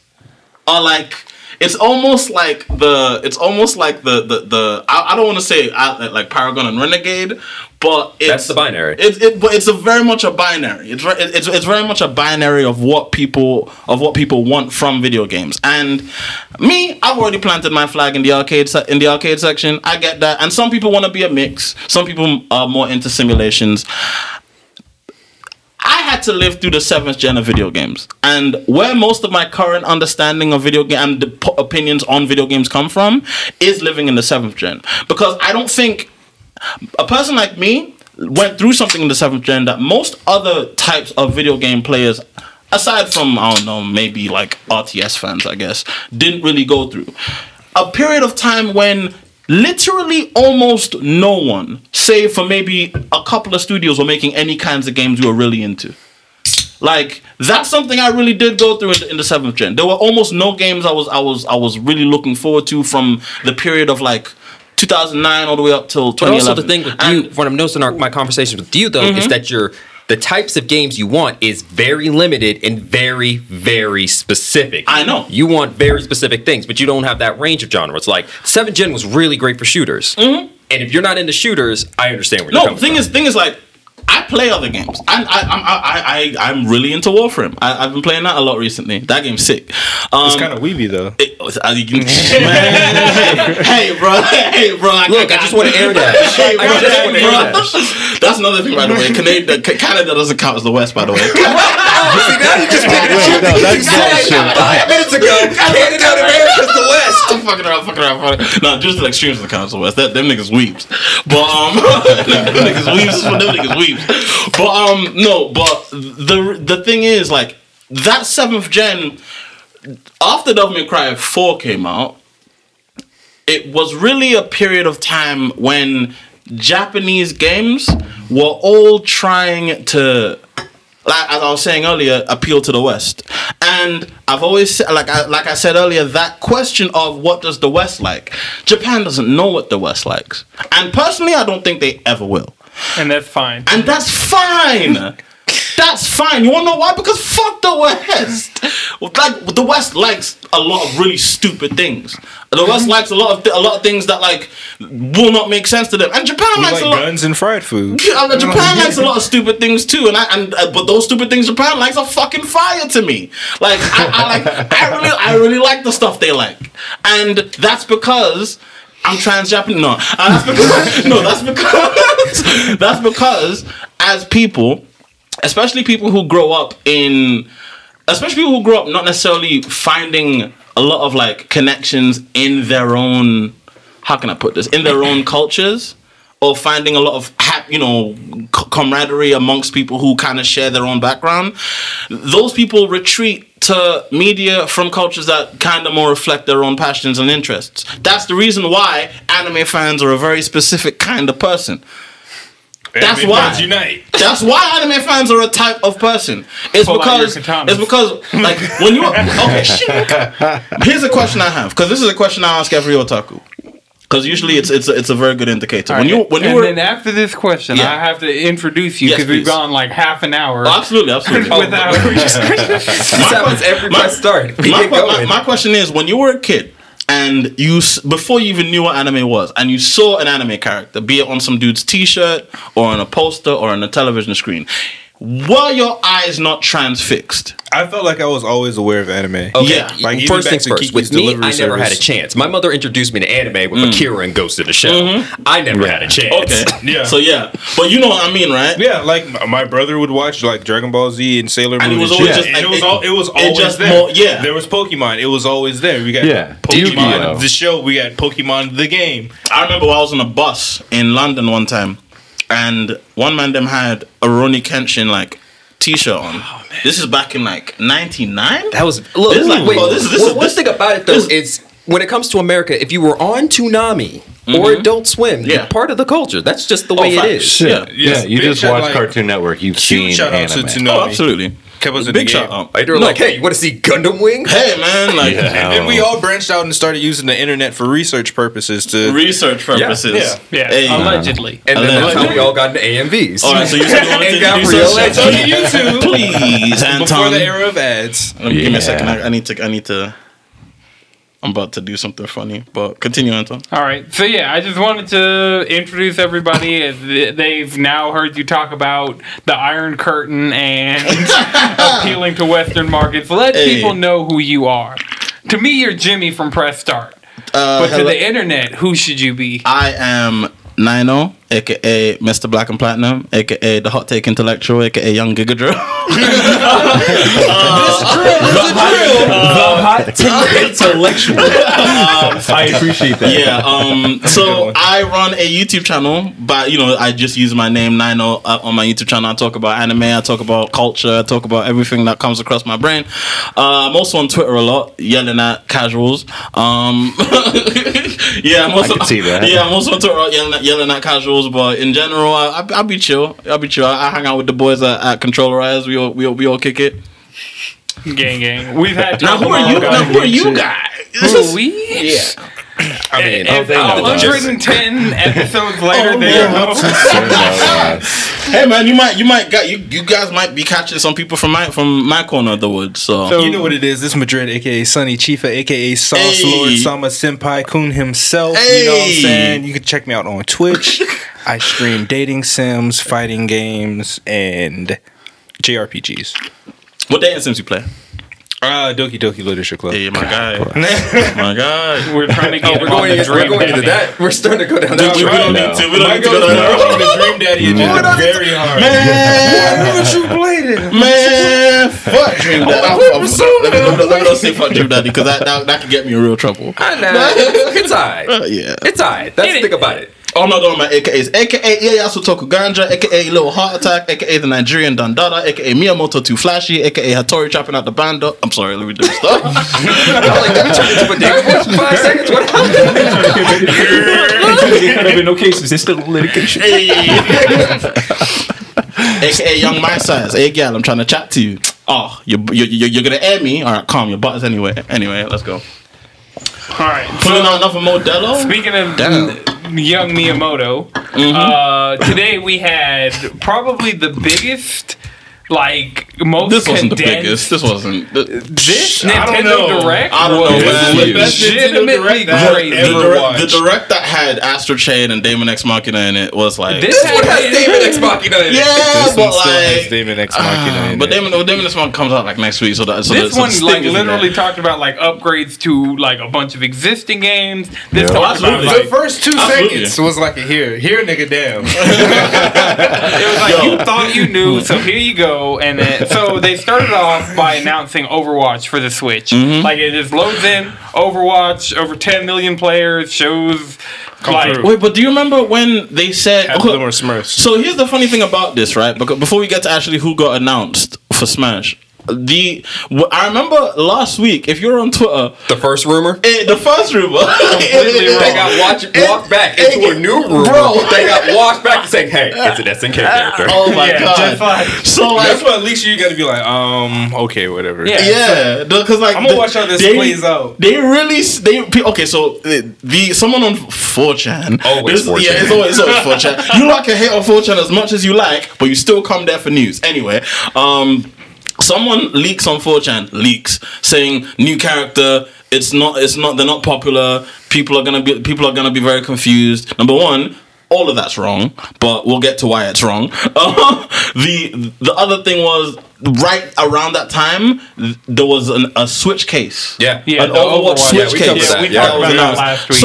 are like it's almost like the it's almost like the the, the I, I don't want to say uh, like Paragon and Renegade, but it's, That's the binary. It's it, but it's a very much a binary. It's it's it's very much a binary of what people of what people want from video games. And me, I've already planted my flag in the arcade se- in the arcade section. I get that, and some people want to be a mix. Some people are more into simulations. I had to live through the seventh gen of video games, and where most of my current understanding of video game and the opinions on video games come from is living in the seventh gen. Because I don't think a person like me went through something in the seventh gen that most other types of video game players, aside from I don't know, maybe like RTS fans, I guess, didn't really go through. A period of time when literally almost no one, save for maybe a couple of studios, were making any kinds of games we were really into. Like that's something I really did go through in the, in the seventh gen. There were almost no games I was I was I was really looking forward to from the period of like 2009 all the way up till But 2011. also the thing with And- you, what I'm noticing in our, my conversations with you though, Mm-hmm. is that you're the types of games you want is very limited and very, very specific. I know. You want very specific things, but you don't have that range of genres. Like Seven Gen was really great for shooters. And if you're not into shooters, I understand where you're Mm-hmm. No, coming thing from. is, thing is like, I play other games. I, I, I'm, I, I, I'm really into Warframe. I, I've been playing that a lot recently. That game's sick. Um, It's kind of weeby though. it- I- you- man, hey, hey, bro, hey, bro. I, Look, I just want to air that. Hey, bro, just hey, want to air bro. that. That's another thing, by the way. Canada, Canada doesn't count as the West, by the way. Wait, no, that's bullshit. Five minutes ago, Canada and America's the West. I'm fucking around, fucking around, fucking around. No, just the extremes of the council west. That them niggas weeps. But um them niggas weeps them niggas weeps. But um no, but the the thing is like that seventh gen after Devil May Cry 4 came out, it was really a period of time when Japanese games were all trying to like as I was saying earlier, appeal to the West. And I've always said, like I, like I said earlier, that question of what does the West like? Japan doesn't know what the West likes, and personally, I don't think they ever will. and that's fine. And that's fine. That's fine. You wanna know why? Because fuck the West. Like the West likes a lot of really stupid things. The West likes a lot of th- a lot of things that like will not make sense to them. And Japan We likes like a lot. guns and fried food. Japan likes a lot of stupid things too, and I and uh, but those stupid things Japan likes are fucking fire to me. Like I, I like I really I really like the stuff they like, and that's because. I'm trans Japanese. No, uh, that's because no, that's because that's because as people, especially people who grow up in, especially people who grow up not necessarily finding a lot of like connections in their own. How can I put this? In their own cultures or finding a lot of you know camaraderie amongst people who kind of share their own background. Those people retreat to media from cultures that kind of more reflect their own passions and interests. That's the reason why anime fans are a very specific kind of person. That's Anime why. fans Unite. That's why anime fans are a type of person. It's Pull because it's because like when you okay. shit. Here's a question I have because this is a question I ask every otaku. Because usually it's it's a, it's a very good indicator. when you when you and were then after this question, Yeah. I have to introduce you Yes, because we've gone like half an hour Oh, absolutely absolutely. without. Oh. This happens every my- press start. My, my, my question is when you were a kid and you before you even knew what anime was and you saw an anime character be it on some dude's t-shirt or on a poster or on a television screen were your eyes not transfixed I felt like I was always aware of anime. Okay, Yeah. Like, first back things to first. With me, delivery I never had a chance. My mother introduced me to anime with mm-hmm. Akira and Ghost in the Shell. Mm-hmm. I never had a chance. okay Yeah. so yeah but you know what i mean right Yeah, like my brother would watch like Dragon Ball Z and Sailor Moon. And it was shit. always just- And it it- was all it was it always just there. more- yeah. there was Pokemon. It was always there. We got Yeah. Pokemon Yu-Gi-Oh. the show. We got Pokemon the game. I remember I was on a bus in London one time, and one man them had a Rurouni Kenshin like t-shirt on. this is back in like '99. That was look. This is like- wait, well, this is- this one- is- one this- thing about it though this- is when it comes to America, if you were on Toonami or Adult Swim, Mm-hmm. Yeah. you're part of the culture. That's just the Oh, way it facts. is. Shit. Yeah. Yeah, Yes, you just shout, watch like, Cartoon Network. You've seen shout out anime. to Toonami. Oh, absolutely. Kept us in Big the shout game. out. Like, they're No. like, hey, you want to see Gundam Wing? Hey man, like Yeah. And then we all branched out and started using the internet for research purposes to research purposes. Yeah. Yeah, Hey. allegedly. And then that's how we all got into AMVs. All right, so you said you wanted to got introduce real yourself. on YouTube Please, Anton. before the era of ads. Let Give me a second. I, I need to. I need to. I'm about to do something funny, but continue, Anton. All right. So yeah, I just wanted to introduce everybody. as They've now heard you talk about the Iron Curtain and appealing to Western markets. Let Hey. people know who you are. To me, you're Jimmy from Press Start. Uh, But to hello- the internet, who should you be? I am Nino, aka Mr. Black and Platinum, aka the Hot Take Intellectual, aka Young Giga Drill. the hot take intellectual. I appreciate that. yeah. Um. So I run a YouTube channel, but you know I just use my name Nino uh, on my YouTube channel. I talk about anime. I talk about culture. I talk about everything that comes across my brain. Uh, I'm also on Twitter a lot, yelling at casuals. Um. yeah, I'm also, can see that. Yeah, I'm also on Twitter yelling at, yelling at casuals, but in general, I, I, I'll be chill. I'll be chill. I, I hang out with the boys at, at Controller Eyes. We all, we all, we all kick it. Gang, gang. We've had Now who are you? Now who are you guys? This Who is- are we? Yeah. I mean, If they 110 episodes later, Oh, they yeah. know. Hey man, you might you might got you you guys might be catching some people from my from my corner of the woods. So, So- You know what it is. This is Madrid, aka Sunny Chifa, aka Sauce Hey. Lord Sama Senpai Kun himself. You know what I'm saying? You can check me out on Twitch. I stream dating sims, fighting games, and JRPGs. what dating sims you play? Uh, Doki Doki Literature Club. Hey, my guy, my guy. We're trying to oh, we're on going, the into, we're going into that. We're starting to go down that We, we road. don't need to. We don't My need to go down that road. the Dream Daddy agenda very hard. Man, Haven't you played it? man, fuck Dream Daddy. I'm- I'm- Let me let me- let me not say fuck Dream Daddy because that, that that could get me in real trouble. I know. It's alright. Uh, yeah. It's alright. That's the thing about it. Oh, I'm not going about AKAs. AKA Ieyasu Toku Ganja, AKA Little Heart Attack, AKA the Nigerian Dandada, AKA Miyamoto Too Flashy, AKA Hattori chopping out the bando. I'm sorry, let me do this stuff. I was like, let me turn into a dick voice for five seconds. What happened? There could have been no cases. It's still litigation. AKA Young My Size. Hey, gal, I'm trying to chat to you. Oh, you're, you're, you're, you're gonna air me? All right, calm your butts anyway. Anyway, let's go. All right. Pulling So, out another Modelo. speaking of Damn. young Miyamoto, uh, today we had probably the biggest, like most This wasn't the condensed- biggest. This wasn't. The, This I don't Nintendo know. Direct I don't know, was. The best Nintendo Direct that I've crazy. the, ever direct, watched. the direct that had Astral Chain and Daemon X Machina in it was like. This This one has David X Machina in it. yeah, This but one still has like. Daemon X Machina Uh, in but it. Damon, Daemon X Machina comes out like next week, so that so This the, so one the like literally talked about like upgrades to like a bunch of existing games. This Yeah. talked about like, the first two Absolutely. seconds was like a here, here, nigga, damn. It was like you thought you knew, so here you go. And then, so they started off by announcing Overwatch for the Switch. Mm-hmm. Like it just loads in Overwatch, over 10 million players, shows Like. Wait, but do you remember when they said? Half of them are Smurfs. So here's the funny thing about this, right? Because before we get to actually who got announced for Smash, the I remember last week. If you're on Twitter, The first rumor. eh, the first rumor, Completely They wrong. got watch, walked back into a new room. Bro. They got walked back and saying, "Hey, it's an SNK character." Oh my Yeah, god! So like, That's what at least you got to be like, um, okay, whatever. Yeah. yeah, because like I'm gonna the- watch how this they- plays out. They really they okay. So the, the someone on 4chan, Always this- 4chan. yeah, it's always, it's always 4chan. You like can hate on 4chan as much as you like, but you still come there for news anyway. Um, someone leaks on 4chan leaks saying new character. It's not. It's not. They're not popular. People are gonna be. People are gonna be very confused. Number one. All of that's wrong, but we'll get to why it's wrong. the the other thing was right around that time there was an, a switch case Yeah. Yeah, an the Overwatch Overwatch- switch Yeah, case. covered that. we Yeah, talked was about that last week.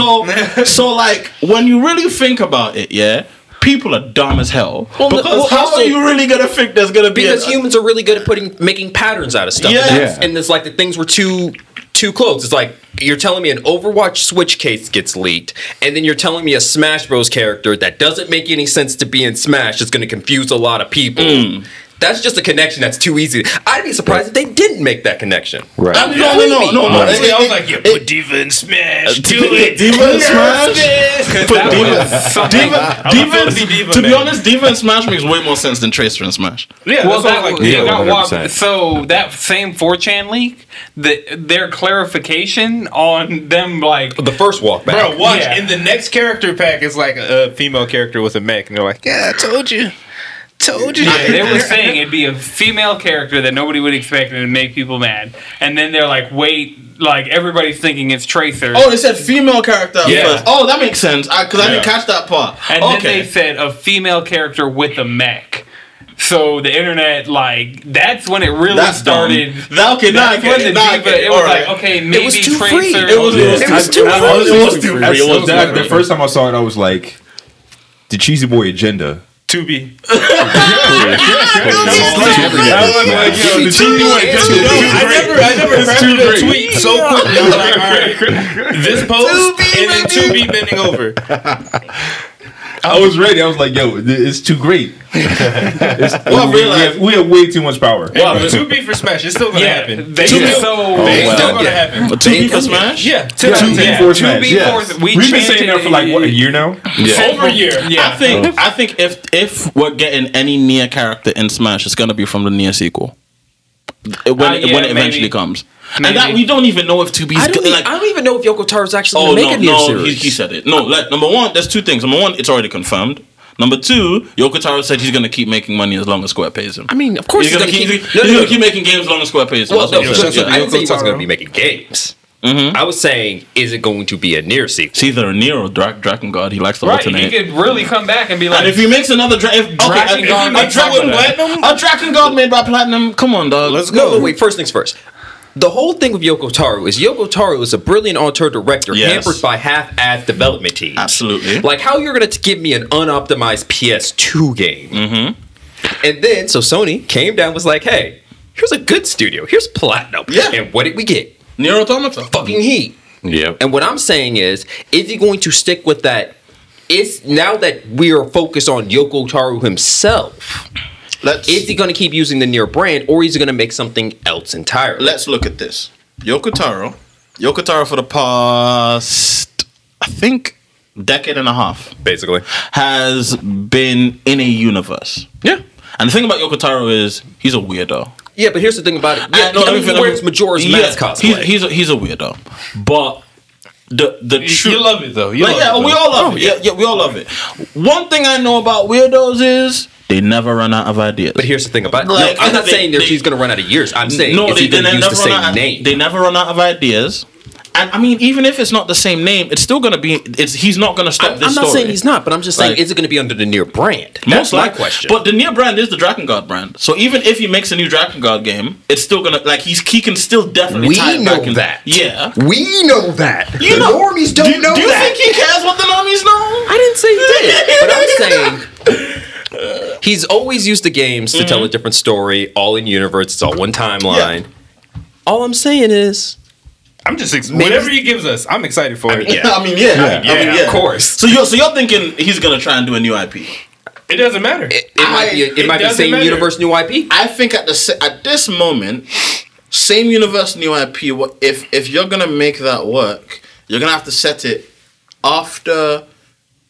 So, so like when you really think about it, yeah, people are dumb as hell. Well, because well, how also- are you really gonna think there's gonna be because a, humans are really good at putting making patterns out of stuff. Yeah. And, Yeah. and it's like the things were too too close. It's like you're telling me an Overwatch Switch case gets leaked, and then you're telling me a Smash Bros character that doesn't make any sense to be in Smash is going to confuse a lot of people. Mm. That's just a connection that's too easy. I'd be surprised if they didn't make that connection. Right. I mean, no, no, no, no, no. Honestly, I was like, yeah, it- put D.Va in Smash. Uh, Do D.Va- it. D.Va in Smash? Put that D.Va, was D.Va, D.Va, to be D.Va, to be man. honest, D.Va in Smash makes way more sense than Tracer in Smash. Yeah, Well, that's that was was, like, yeah, yeah, got 100%. so that same 4chan leak, the, their clarification on them like The first walk back. Bro, watch. Yeah. In the next character pack, it's like a, a female character with a mech, and they're like, "Yeah, I told you, told you." Yeah, they were saying it'd be a female character that nobody would expect and it'd make people mad. And then they're like, wait, like everybody's thinking it's Tracer. Oh, they said female character Yeah. first. Oh, that makes sense. Because I, didn't catch that part. and then they said a female character with a mech. So the internet, like, that's when it really That's dumb. started. That- okay, now I That's get when it. the Now D.Va, get it. it was All right. like, okay, maybe was too Tracer. free. It was- it was- It was too I- I- free. honestly, It was too free. It was that- too The first time I saw it, I was like, the cheesy boy agenda. To be. Like, yo, the cheesy boy agenda. Yo, is I never, I never It's crafted too a great. tweet so quickly. I was like, all right, this post and then two be bending over. I was ready. I was like, yo, it's too great. It's, Well, I we, we have, we have way too much power. Wow, two be for Smash. It's still gonna Yeah, happen. they Two yeah. be- so It's well. still gonna Yeah. happen. 2B for Smash? Yeah, Two two B yeah, for two Smash. Yes. for- we We've been saying that for like what a year now. over a year. Yeah, I think I think if if we're getting any Nier character in Smash, it's gonna be from the Nier sequel. When Uh, yeah, when it eventually maybe. comes. Maybe. And that we don't even know if 2B's I don't, like I don't even know if Yoko Taro is actually Oh going to no, a new no, he, series. he said it. No, like number one, there's two things. Number one, it's already confirmed. Number two, Yoko Taro said he's gonna keep making money as long as Square pays him. I mean, of course he's, gonna, keep, keep. No, no, no. keep making games as long as Square pays him. Well, That's no, what so, I'm so, saying. I didn't say he wasn't going to be making games. Mm-hmm. I was saying, is it going to be a Nier sequel? It's either a Nier or Dra- Drakengard. He likes to Right, he could really come back and be like, and if he makes another dra- if, okay, Dragon a, God a, Dragon Platinum, a Drakengard made by Platinum. Come on, dog. Let's go. no, wait. First things first. The whole thing with Yoko Taro is Yoko Taro is a brilliant auteur director Yes. hampered by half-assed development teams. Absolutely. Like how you're gonna give me an unoptimized PS2 game, mm-hmm. and then so Sony came down was like, "Hey, here's a good studio. Here's Platinum. Yeah. And what did we get? Nier Automata. Fucking Heat. Yep. And what I'm saying is, is he going to stick with that? Is now that we are focused on Yoko Taro himself, Let's is he going to keep using the Nier brand, or is he going to make something else entirely? let's look at this. Yoko Taro. Yoko Taro for the past, I think, decade and a half basically. has been in a universe. Yeah. And the thing about Yoko Taro is he's a weirdo. Yeah, but here's the thing about it. Yeah, Uh, no, I let me mean, fin- he let me- wears Majora's Yeah, Mask cosplay. He's, he's, a, he's a weirdo. But the the true. You love it though. You Like, love yeah, it, we though. all love it. Yeah, yeah, we all love it. One thing I know about weirdos is they never run out of ideas. but here's the thing about it. Like, no, I'm not they- saying that they- she's going to run out of years. I'm saying no, is they, he they going to use never the run same out. name? They never run out of ideas. And I mean, even if it's not the same name, it's still gonna be. It's he's not gonna stop I'm, this I'm not story. saying he's not, but I'm just saying, Like- is it going to be under the Nier brand? That's Most my likely. question. But the Nier brand is the Drakengard brand. So even if he makes a new Drakengard game, it's still gonna like he's he can still definitely. We tie it know back in- that. Yeah. we know that. You the know- normies don't do, know do you that. think he cares what the normies know? I didn't say he did, but I'm saying he's always used the games to tell mm-hmm. a different story, all in universe, it's all one timeline. All I'm saying is, I'm just ex- whatever he gives us. I'm excited for it. yeah. I mean, yeah, I mean, Yeah, yeah, of course. So you're so you're thinking he's gonna try and do a new IP? It doesn't matter. It, it might be. It, it might be doesn't same matter. universe, new IP. I think at the at this moment, same universe, new IP. what- If if you're gonna make that work, you're gonna have to set it after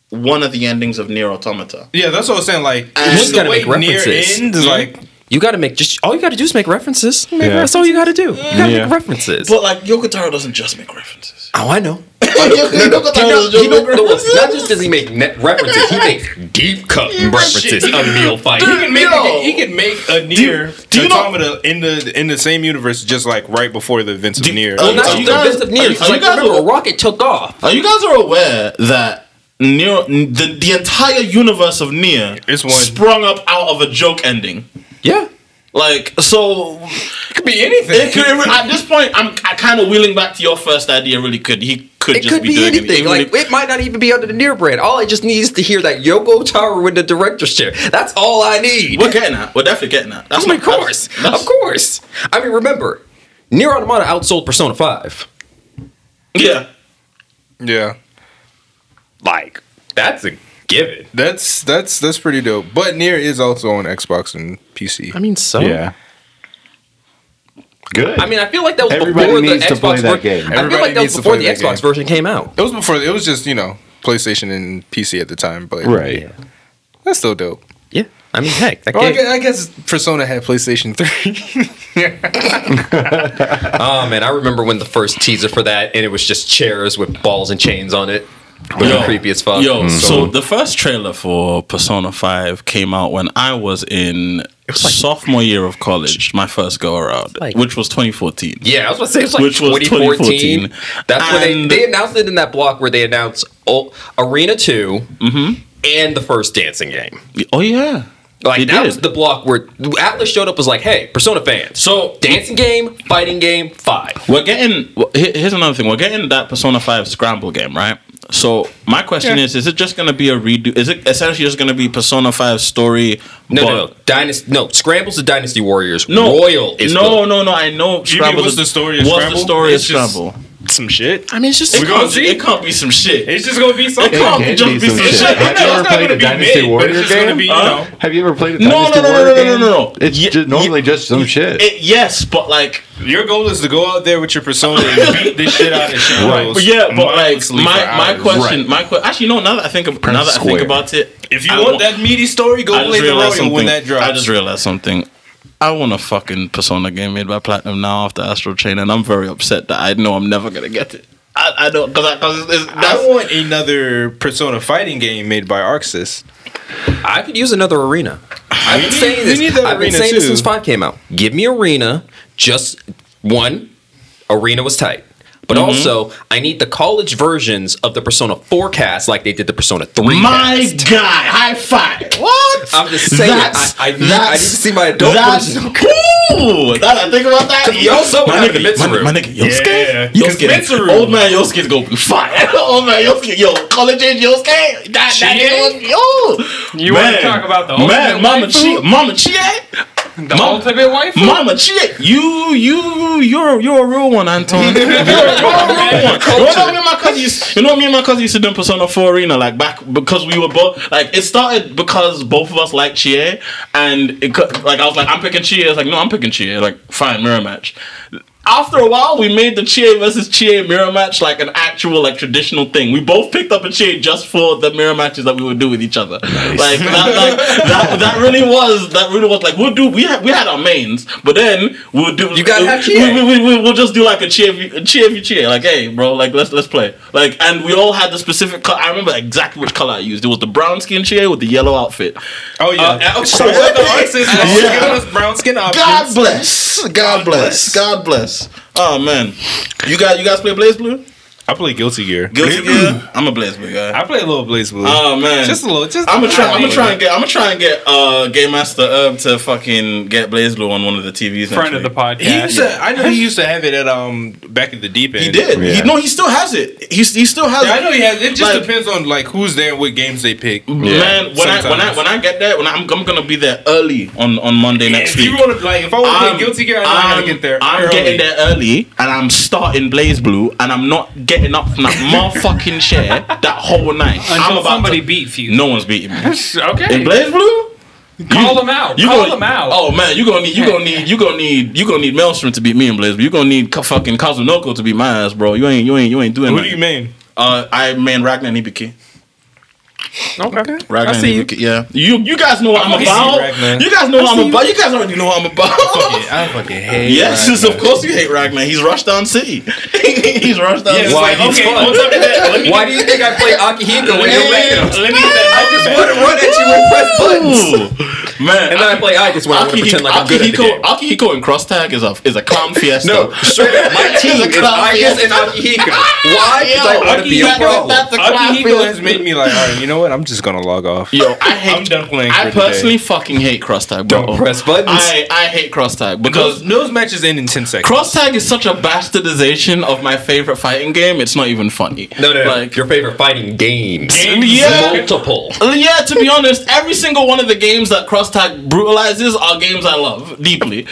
one of the endings of Nier Automata. yeah, that's what I was saying. Like, And- the way Nier references. ends is like, You got to make just all you got to do is make references. Make Yeah. That's all you got to do. You got to Yeah. make references. But like Yoko Taro doesn't just make references. oh, I know. Yoko Taro doesn't just make references. not just does he make net references, he makes deep cut references of Neil he can make Yo. he can make a Nier do you know- automata in the in the same universe, just like right before the events of Nier. uh, Well, not you the guys- events of are Nier. you- are you like guys remember, a rocket took off. Are you guys are aware that Nier the, the entire universe of Nier is one. sprung up out of a joke ending? Yeah. Like so, It could be anything. it could, at this point, I'm kind of wheeling back to your first idea. Really, could he could It just could be, be doing anything. It, Like it might not even be under the Nier brand. All I just need is to hear that Yoko Taro with the director's chair. That's all I need. we're getting that. We're definitely getting that. That's Of my course, That's, of course. I mean, remember, Nier Automata outsold Persona Five. Yeah. yeah, Like that's a given. that's that's that's pretty dope. But Nier is also on Xbox and PC. I mean, so Yeah. Good. I mean, I feel like that was Everybody before the needs to play Xbox. that ver- game. I feel Everybody like that was before the Xbox game. version came out. It was before. It was just you know PlayStation and PC at the time. But right. Yeah. that's still dope. Yeah. I mean, heck, that Well, I game. guess, I guess Persona had PlayStation Three. Oh man, I remember when the first teaser for that, and it was just chairs with balls and chains on it. It was creepy as fuck. Yo, mm. so the first trailer for Persona 5 came out when I was in sophomore year of college, my first go around, Like- which was 2014. Yeah, I was gonna say it's like Which was 2014. 2014. That's when they they announced it in that block where they announced oh, Arena 2 mm-hmm. and the first dancing game. Oh, yeah. Like They that did. was the block where Atlus showed up was like, "Hey, Persona fans, So- dancing game, fighting game, five. We're getting, here's another thing. We're getting that Persona 5 Scramble game, right? So my question is, is it just going to be a redo? Is it essentially just going to be Persona 5 story? No, but- no, no, Dynasty. No, Scramble's the Dynasty Warriors. No, Royal is no, the- no, no. I know. Scramble. what's is- the story of What's Scramble? the story It's of just- Scramble? Some shit. I mean, it's just it, gonna can't, see. it can't be some shit. It's just gonna be something. It can't It just be be some some shit. shit. Have you ever played a Dynasty mid, Warrior it's just gonna game? be you know. Have you ever played a No, Dynasty no, no, no, Warrior no, no, game? no, no. It's Ye- just normally just some shit. It, yes, but like, Your goal is to go out there with your persona and beat the shit out of shit. Right. but yeah, but like my my question, Right. my question. Actually, no. Now that I think, of, now that I think about it, If you I want wa- that meaty story, go play just the realized Royal when that drops. I just realized something. I want a fucking Persona game made by Platinum now after Astral Chain, and I'm very upset that I know I'm never gonna get it. I, I don't because because it's, it's, I want another Persona fighting game made by ArcSys. I could use another arena. I've been saying this. need I've been arena saying this since five came out. Give me arena. Just one. Arena was tight. But Mm-hmm. also, I need the college versions of the Persona 4 cast like they did the Persona 3 my cast. guy. High five. What? I'm just saying, I- I need- I need to see my adult that's, version. Ooh, that, I think about that. we also my nigga, the Mitsuru. my, my nigga Yosuke. Yeah, 'cause Yosuke. Mitsuru- Old man Yosuke's gonna be fire. Old man Yosuke. Yo, college age Yosuke. That, that Chie? nigga was, yo. You wanna talk about the old man, Mama waifu? Chie, Mama Chie, The ultimate wife? Mama Chie. You, you, you're, you're a real one, Anton. you're, you're a real one. You know me and my cousin used, you know me and my cousin used to do Persona 4 Arena like back because we were both like it started because both of us liked Chie and it like I was like I'm picking Chie. I was like no I'm picking Chie. Like fine mirror match. After a while, we made the Chie versus Chie mirror match like an actual like traditional thing. We both picked up a Chie just for the mirror matches that we would do with each other. Like that, like, that, that really was that really was like we'll do. We had we had our mains, but then we'll do. You gotta have Chie. we, we, we, we'll just do like a Chie, v- Chie v Chie. Like, hey, bro, like let's let's play. Like, and we all had the specific. color. I remember exactly which color I used. It was the brown skin Chie with the yellow outfit. Oh yeah, Uh, of course. The ArcSys was Yeah. giving us brown skin options. God bless. God bless. God bless. Oh man, you guys, you guys play BlazBlue? I play Guilty Gear. Guilty Gear. I'm a BlazBlue guy. I play a little BlazBlue. Oh man, just a little. Just I'm gonna try. I'm gonna try and get. I'm gonna try and get uh Game Master Herb to fucking get BlazBlue on one of the TVs. next Friend of the podcast. He used to. I know he used to have it at um back at the deep end. He did. He, no, he still has it. He, he still has Yeah, I know he has. It It just Like- depends on like who's there and what games they pick. Man, when I when I when I get there, when I, I'm, I'm gonna be there early on on Monday next if week. you want to like, if I want to I'm- play Guilty Gear, I know how I'm- to get there. I'm early. getting there early, and I'm starting BlazBlue, and I'm not getting up from that motherfucking chair that whole night. I'm about somebody to, beats you. No one's beating me. Okay. In BlazBlue, Call them out. you Call gonna- them out. Oh man, you gonna need you gonna need you gonna need you gonna need Maelstrom to beat me in BlazBlue. You gonna need Ka- fucking Kazunoko to beat my ass, bro. You ain't you ain't you ain't doing Who that. do you mean? Uh, I man Ragna Nibiki. Okay, Ragna I see you. Yeah, you you guys know what I'm fucking see about. You guys know I what see I'm you. about. You guys already know what I'm about. I fucking hate. Yes, Ragna. of course you hate Ragna. He's Rushdown City. He's Rushdown Yeah, City. Why? like, He's okay, fun. on top of that, Why do you think I play Akihiko when you're making let me. I just want to run at you and press buttons. Ooh, man. And then I play Igus when I want to pretend like I'm good at the game. Akihiko, Akihiko and Cross Tag is a is a clown fiesta. No, straight up. My team It's a is clown Igus and Akihiko. Why? Because I want to be a Akihiko, pro. clown Akihiko has made me like, all right, you know what? I'm just gonna log off. Yo, I hate. I'm done playing I for today. personally fucking hate Cross Tag, bro. Don't press buttons. I I hate Cross Tag because Those, those matches end in ten seconds. Cross Tag is such a bastardization of my favorite fighting game. It's not even funny. No, no, no. Like, Your favorite fighting games. Yeah. Multiple. Yeah, to be honest, every single one of the games that Cross Tag brutalizes are games I love deeply.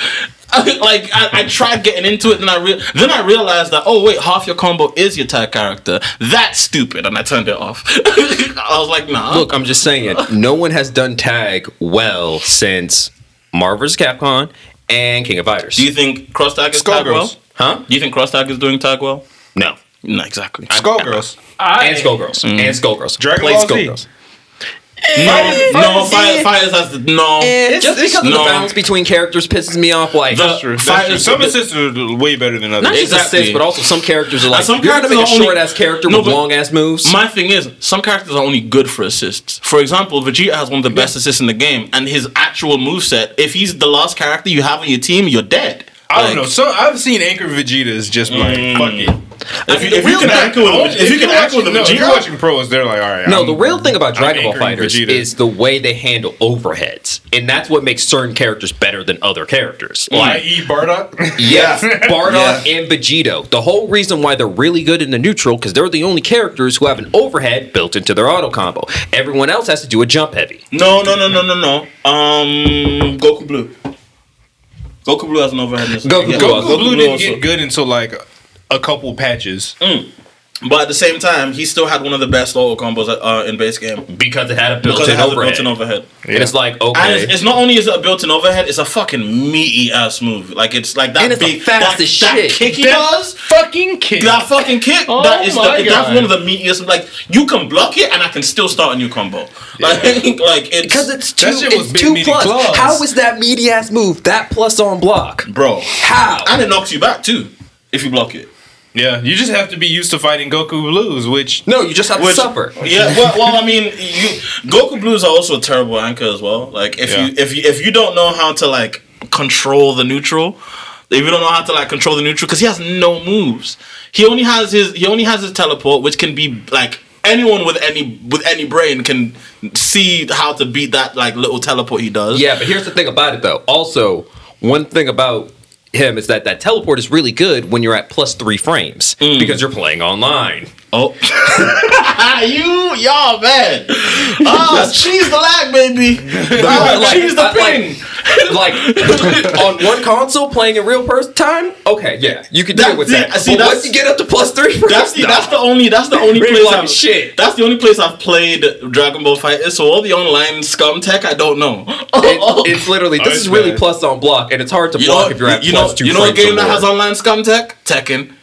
like I, I tried getting into it, and I re- then I realized that oh wait, half your combo is your tag character. That's stupid, and I turned it off. I was like, nah. Look, I'm just saying, no one has done tag well since Marvel's Capcom and King of Fighters. do you think Cross Tag is tag well? Huh? Do you think Cross Tag is doing tag well? No. No, exactly. Skullgirls. I, And Skullgirls. Mm. And Skullgirls. Dragon Played Ball Z. Skullgirls. No, no, Fire, Fires has the no. Just because of the no. balance between characters pisses me off. Like, The- That's true. That's Fire- true. Some assists are way better than others. not just Exactly. assists, but also some characters are like, some you're going to characters make a are only- short ass character No, with long ass moves. My thing is, some characters are only good for assists. For example, Vegeta has one of the best assists in the game, and his actual moveset, if he's the last character you have on your team, you're dead. I don't Like, know. So I've seen Anchor Vegetas just like fuck it. If you, if you can thing- anchor with, if you can you're with a watching- no, if you're watching pros, they're like, all right. No, I'm- the real thing about Dragon Ball anchoring Fighters Vegeta. is the way they handle overheads, and that's what makes certain characters better than other characters. Like, i.e. Bardock. yes, Bardock and Vegito. The whole reason why they're really good in the neutral because they're the only characters who have an overhead built into their auto combo. Everyone else has to do a jump heavy. no, no, no, no, no, no. Um, Goku Blue. Goku Blue has an overhead. in this Goku game. Blue Yeah, also. Goku Blue didn't also. get good until like a couple patches. Mm. But at the same time, he still had one of the best auto combos uh, in base game Because it had a built-in it has a overhead. built-in overhead. And it's like, And okay. it's, it's not only is it a built-in overhead, it's a fucking meaty ass move. Like it's like that And it's the big that, fastest that shit. kick he That does. fucking kid. That fucking kick, Oh that is the, that's one of the meatiest. Like you can block it, and I can still start a new combo. Like, like it's because it's two, That was it's big two plus. claws. How is that meaty ass move that plus on block? bro, How? and it knocks you back too if you block it. Yeah, you just have to be used to fighting Goku Blues, which No, you just have Which- to suffer. Yeah, well, well, I mean, you Goku Blues are also a terrible anchor as well. Like if you if you if you don't know how to like control the neutral, if you don't know how to like control the neutral, because he has no moves. He only has his he only has his teleport, which can be like anyone with any with any brain can see how to beat that like little teleport he does. Yeah, but here's the thing about it though. Also, one thing about him is that that teleport is really good when you're at plus three frames Mm. because you're playing online. Oh, you y'all man. Ah, cheese the lag, baby. Ah, Like- cheese the I- ping. Like on one console playing in real person time, okay, yeah, you can deal That- with see, that. see, but that's- once you get up to plus three frames, That's the nah. that's the only that's the only Really place like I've shit. That's the only place I've played Dragon Ball Fighter. So all the online scum tech, I don't know. It- it's literally this Oh, is really bad. plus on block, and it's hard to you block know, if you're at you plus know, two you know a frames or game that has online scum tech? Tekken.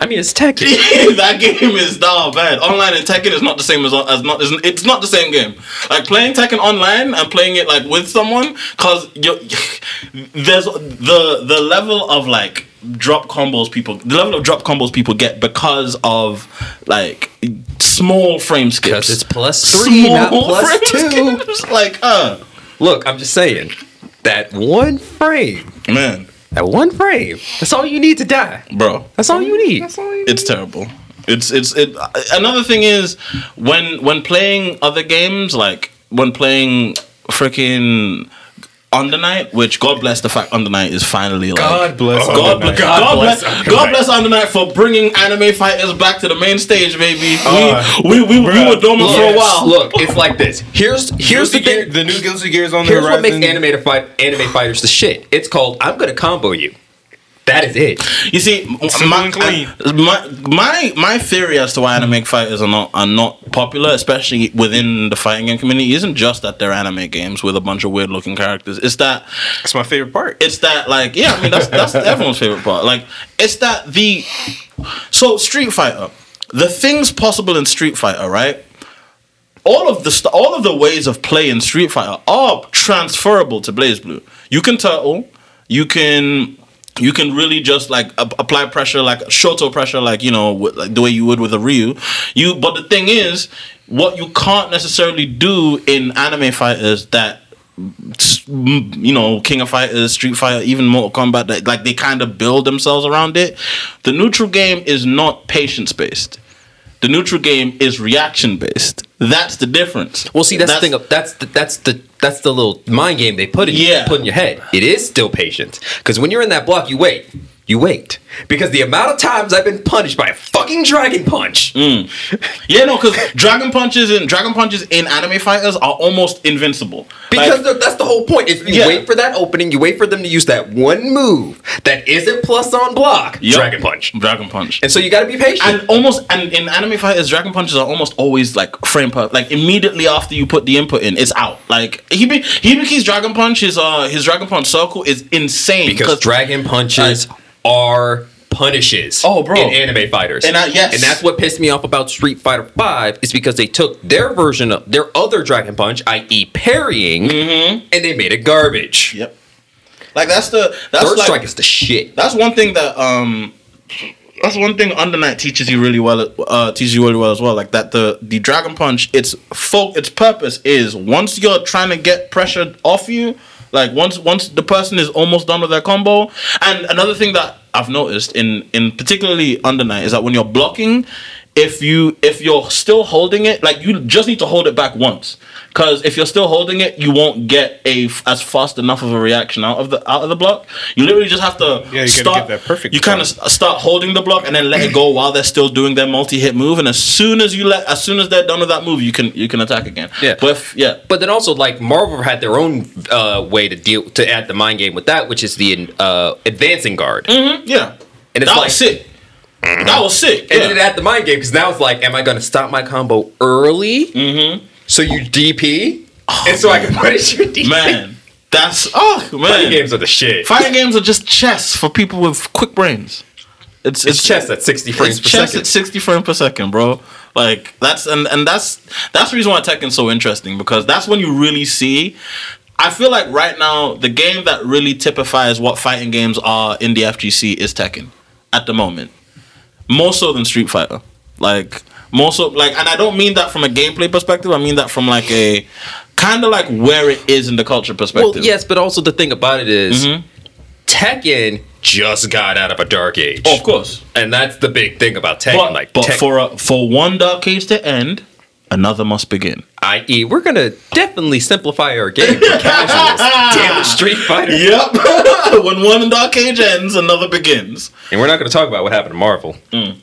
I mean, it's Tekken. that game is not bad. Online and Tekken is not the same as as not. It's, it's not the same game. Like playing Tekken online and playing it like with someone, cause you there's the the level of like drop combos people the level of drop combos people get because of like small frame skips. It's plus three, not plus frame two. skips. Like uh Look, I'm just saying that one frame, man, that one frame, that's all you need to die. bro, That's all you need. it's terrible. It's it's it. Another thing is when when playing other games, like when playing freaking Under Night, which God bless the fact Under Night is finally like God bless God, Under bless, Night. God, God bless, bless God Night. bless Under Night for bringing anime fighters back to the main stage, baby. Uh, we, we, we, we bruh, were dormant for a while. Look, it's like this. Here's here's the Guilty Gear- thing. the new Guilty Gear is on the Here's what horizon. makes animated fight anime fighters the shit. It's called I'm gonna combo you. That is it. You see, my, and clean. my my my theory as to why anime mm. fighters are not are not popular, especially within the fighting game community, isn't just that they're anime games with a bunch of weird looking characters. It's that it's my favorite part. it's that like yeah, I mean that's that's everyone's favorite part. Like it's that the so Street Fighter, the things possible in Street Fighter, right? All of the st- all of the ways of play in Street Fighter are transferable to BlazBlue. You can turtle, you can you can really just like ap- apply pressure like shoto pressure like you know with, like the way you would with a Ryu. You but the thing is what you can't necessarily do in anime fighters that you know, King of Fighters, Street Fighter, even Mortal Kombat, that, like they kind of build themselves around it. The neutral game is not patience based. The neutral game is reaction based. That's the difference. Well, see, that's, the thing. That's the, that's the that's the little mind game they put in Yeah. put in your head. It is still patience because when you're in that block, you wait, you wait because the amount of times I've been punished by a fucking dragon punch. Yeah, no, because Dragon Punches and Dragon Punches in anime fighters are almost invincible. Because Like, that's the whole point. Is you Yeah. wait for that opening, you wait for them to use that one move that isn't plus on block, Yup. dragon punch, Dragon Punch. and so you got to be patient. and almost and in anime fighters, dragon punches are almost always like frame per like immediately after you put the input in, it's out. Like Hebe Hibiki's dragon punch, his uh his dragon punch circle is insane because dragon punches are punishes. Oh, bro. in anime fighters, And I- yes. and that's what pissed me off about Street Fighter Five is because they took their version of their other dragon punch, i.e., parrying, and they made it garbage. Yep. Like that's the that's Third like strike is the shit. that's one thing that um that's one thing Under Night teaches you really well uh teaches you really well as well like that the the dragon punch its folk its purpose is once you're trying to get pressure off you like once once the person is almost done with their combo and another thing that I've noticed in in particularly Under Night is that when you're blocking if you if you're still holding it like you just need to hold it back once. Because if you're still holding it you won't get a as fast enough of a reaction out of the out of the block. You literally just have to Yeah, you gotta start get that perfect you kind of start holding the block and then let it go while they're still doing their multi-hit move. And as soon as you let as soon as they're done with that move you can you can attack again. Yeah. but if, yeah. But then also, like Marvel had their own uh, way to deal to add the mind game with that, which is the uh, advancing guard. yeah. And it's that like- was sick that was sick And yeah. then at the mind game because now it's like, am I going to stop my combo early? Mm-hmm. So you DP, and so I can punish your DP. man that's oh man Fighting games are the shit. Fighting games are just chess for people with quick brains. It's it's chess at 60 frames it's per chess second. at sixty frames per second, bro. Like that's and and that's that's the reason why Tekken's so interesting because that's when you really see. I feel like right now the game that really typifies what fighting games are in the FGC is Tekken, at the moment, more so than Street Fighter. Like more so like, and I don't mean that from a gameplay perspective. I mean that from like a kind of like where it is in the culture perspective. well, yes, but also the thing about it is Mhm. Tekken just got out of a dark age. Oh, of course. And that's the big thing about Tekken. But, like, but Tek- for a, for one dark age to end, another must begin. i.e., we're going to definitely simplify our game for casuals. Damn it, Street Fighter. Yep. when one dark age ends, another begins. And we're not going to talk about what happened to Marvel. Mm.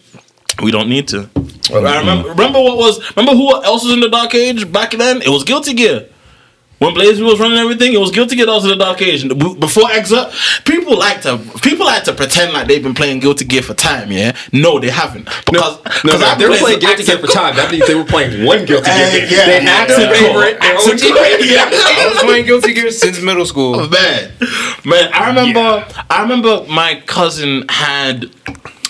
We don't need to. I remember, mm. remember what was remember who else was in the dark age back then? It was Guilty Gear. When Blaze was running everything, it was Guilty Gear that was in the dark age. And b- before Exile, people like to people like to pretend like they've been playing Guilty Gear for time. Yeah, no, they haven't. Because No, because no, they were playing Guilty Gear for time. That means they were playing one Guilty Gear Uh, game. yeah, they had their Accent Core. favorite, their own Accent yeah. I was playing Guilty Gear since middle school. man, man. I remember, I remember my cousin had.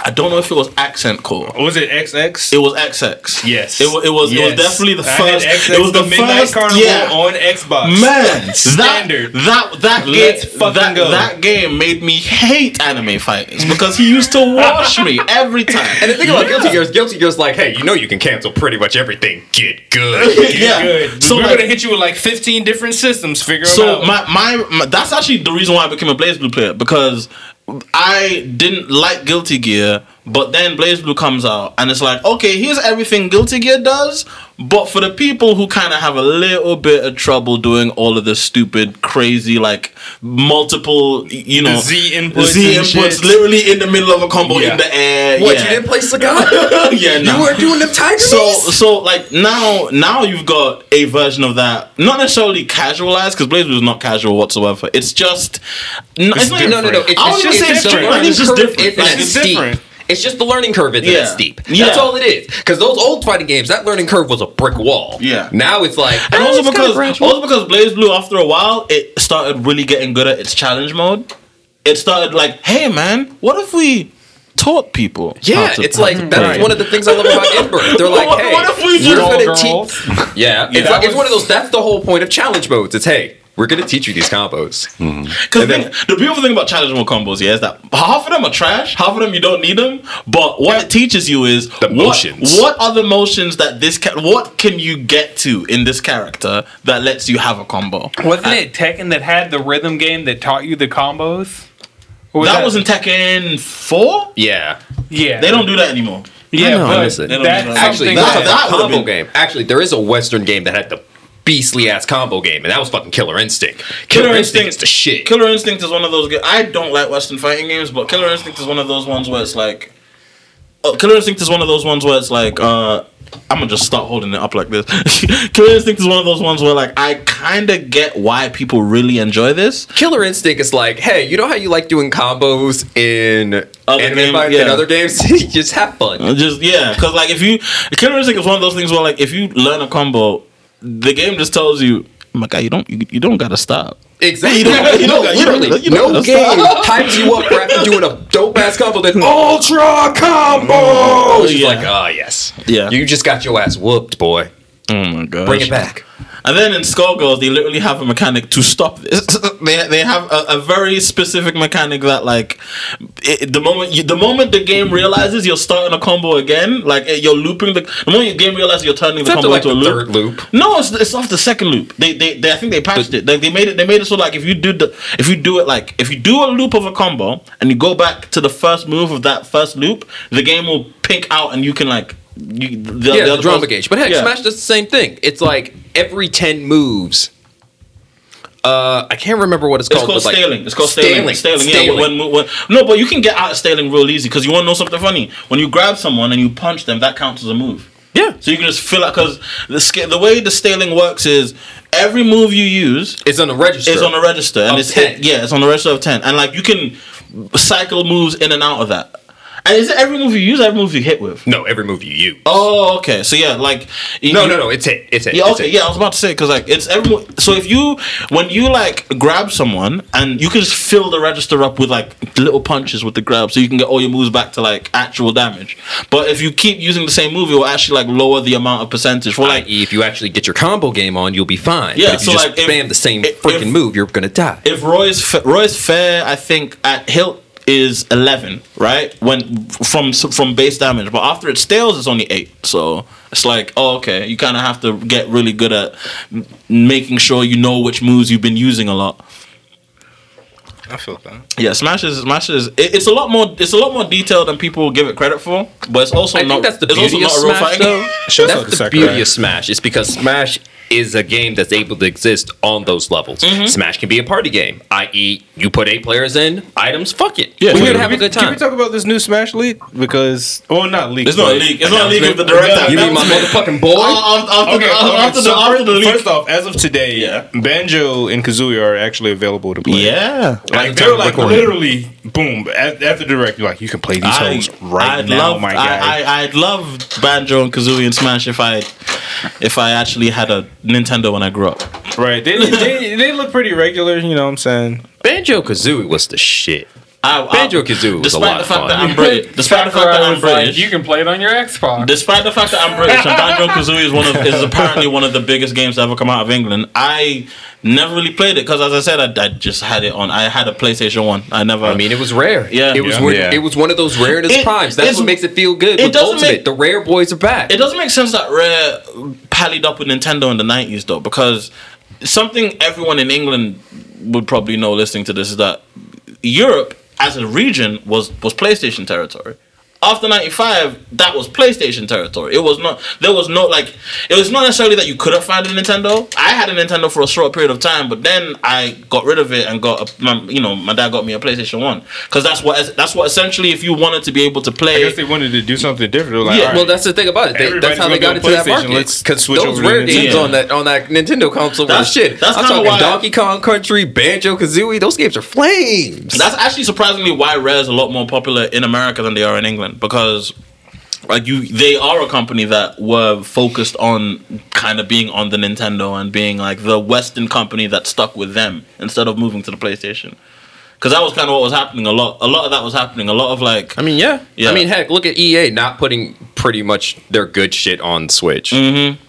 I don't know if it was Accent Core. Was it XX? It was XX. yes. It was. It was. It was definitely the I had first. XX, it was the, Midnight first. Carnival Yeah. on Xbox. Man, Standard. That that that Let's game, that, go. that game made me hate anime fighters because he used to wash me every time. And the thing about Guilty Gear is Guilty Gear's like, hey, you know you can cancel pretty much everything. Get good. yeah. Good. So we're like, gonna hit you with like 15 different systems. Figure them so out. my, my my that's actually the reason why I became a BlazBlue player because I didn't like Guilty Gear, but then BlazBlue comes out, and it's like, okay, here's everything Guilty Gear does, but for the people who kind of have a little bit of trouble doing all of the stupid, crazy, like multiple, you know, Z inputs Z inputs, literally in the middle of a combo Yeah. in the air. What yeah. you didn't play Sagat? yeah, You weren't doing the tiger So so like now now you've got a version of that, not necessarily casualized because Blaze is not casual whatsoever. It's just no, it's not No, no, no. It's, I it's, wouldn't just, say it's it's different. I think it's just different. isn't Like, it's different. It's just the learning curve isn't Yeah. as steep. Yeah. That's all it is. Because those old fighting games, that learning curve was a brick wall. Yeah. Now it's like, and also because gradual. also because BlazBlue after a while it started really getting good at its challenge mode. It started like, hey man, what if we taught people? how Yeah, to it's like play? that's one of the things I love about Ember. They're like, hey, what if we we're just- gonna teach. Yeah, it's that like it's one of those. That's the whole point of challenge modes. It's hey, we're gonna teach you these combos. Mm-hmm. Because And then- the beautiful thing about challenge mode combos, yeah, is that half of them are trash, half of them you don't need them. But what it teaches you is The what- motions. What, are the motions that this ca- what can you get to in this character that lets you have a combo? Wasn't it Tekken that had the rhythm game that taught you the combos? Or that was in Tekken Four. Yeah, yeah. They don't do that anymore. Yeah, know, but miss it. They don't that's that. actually, something that, that- that, that combo been- game. Actually, there is a Western game that had the beastly ass combo game, and that was fucking Killer Instinct. Killer Killer, Instinct, Instinct- is the shit. Killer Instinct is one of those. ga- I don't like Western fighting games, but Killer Instinct is one of those ones where it's like. Oh, Killer Instinct is one of those ones where it's like. uh I'm gonna just start holding it up like this. Killer Instinct is one of those ones where like I kind of get why people really enjoy this. Killer Instinct is like, hey, you know how you like doing combos in Other anime game- yeah. other games? Just have fun. Uh, Just yeah, because like if you Killer Instinct is one of those things where like if you learn a combo, the game just tells you, "Oh my God, you don't you, you don't gotta stop. Exactly. You don't- you no, don't got- you don't- literally, you don't no game hypes you up for after doing a dope ass combo. Then ultra combo. She's Yeah. like, ah, yes. Yeah. You just got your ass whooped, boy. Oh my god, Bring it back. And then in Skullgirls, they literally have a mechanic to stop this. they they have a, a very specific mechanic that like it, the moment you, the moment the game realizes you're starting a combo again, like eh, you're looping the the moment the game realizes you're turning the After combo like into a the loop. third loop. No, it's, it's off the second loop. They, they, they I think they patched it. Like they made it. They made it so like if you do the if you do it like if you do a loop of a combo and you go back to the first move of that first loop, the game will pink out and you can like you the, Yeah, the, other drama gauge. But heck, Yeah. Smash does the same thing. It's like every 10 moves. Uh, I can't remember what it's called. It's called. called but like, staling. It's called staling. Staling. Yeah. Staling. When, when, no, but you can get out of staling real easy because you want to know something funny. When you grab someone and you punch them, that counts as a move. yeah. So you can just fill out because the the way the staling works is every move you use It's on the register. is on a register and it's 10. yeah, it's on the register of ten, and like you can cycle moves in and out of that. And is it every move you use, every move you hit with? no, every move you use. Oh, okay. So yeah, like you- no, no, no. It's it. It's it. Yeah, it's okay, it. yeah, I was about to say because like it's everyone. So if you when you like grab someone and you can just fill the register up with like little punches with the grab, so you can get all your moves back to like actual damage. But if you keep using the same move, it will actually like lower the amount of percentage for like. if you actually get your combo game on, you'll be fine. Yeah, but if you so, just like, if- spam the same if- freaking if- move, you're gonna die. If Roy's fa- Roy's fair, I think at hilt is eleven, right? When from from base damage, but after it stales, it's only eight. So it's like, oh, okay, you kind of have to get really good at making sure you know which moves you've been using a lot. I feel that. Yeah, Smash is Smash is it, it's a lot more it's a lot more detailed than people give it credit for, but it's also I not. think that's the beauty of not a real Smash, though. game. Shows off That's the the second beauty of Smash. It's because Smash is a game that's able to exist on those levels. Mm-hmm. Smash can be a party game, i.e., you put eight players in, items, fuck it. Yeah, we're sure. gonna have a good time. Can we talk about this new Smash leak? Because, well, not leak. It's not a but leak. It's not a leak of the direct. you mean my motherfucking boy? After, Okay, the, okay, after, the, first, leak. first off, as of today, Yeah. Banjo and Kazooie are actually available to play. yeah, Like they're like recording. literally, boom. At, after direct, you're like, you can play these I, hoes right I'd now, love, my guy. I, I, I'd love Banjo and Kazooie and Smash if I, if I actually had a Nintendo when I grew up. right? They, they they look pretty regular. You know what I'm saying? Banjo Kazooie was the shit. I, I- Banjo-Kazooie was a despite lot the of fact fun. that I'm British, despite the fact that I'm was like, British, you can play it on your Xbox. Despite the fact that I'm British and Banjo and Kazooie is one of is apparently one of the biggest games to ever come out of England, I never really played it because, as I said, I, I just had it on. I had a PlayStation One. I never. I mean, it was rare. Yeah. it was. Yeah. One, Yeah. It was one of those rareness It- primes. That's it's- what makes it feel good. it doesn't Ultimate, make- the rare boys are back. it doesn't make sense that Rare pallied up with Nintendo in the nineties though, because something everyone in England would probably know listening to this is that Europe as a region was was PlayStation territory. After '95, that was PlayStation territory. It was not. There was no like. It was not necessarily that you couldn't find a Nintendo. I had a Nintendo for a short period of time, but then I got rid of it and got a. My, you know, my dad got me a PlayStation One because that's what that's what essentially if you wanted to be able to play I play. guess they wanted to do something different. Like, Yeah, all Well, that's the thing about it. They, that's how they got into go that PlayStation. market. Let's Because switch those over rare games Nintendo. on that on that Nintendo console were That's- shit. that's I'm kinda talking why- Donkey Kong Country, Banjo Kazooie. Those games are flames. That's actually surprisingly why Rare is a lot more popular in America than they are in England because like you they are a company that were focused on kind of being on the Nintendo and being like the western company that stuck with them instead of moving to the PlayStation. Cuz that was kind of what was happening a lot a lot of that was happening a lot of like I mean, yeah. Yeah. I mean, heck, look at EA not putting pretty much their good shit on Switch. Mm-hmm.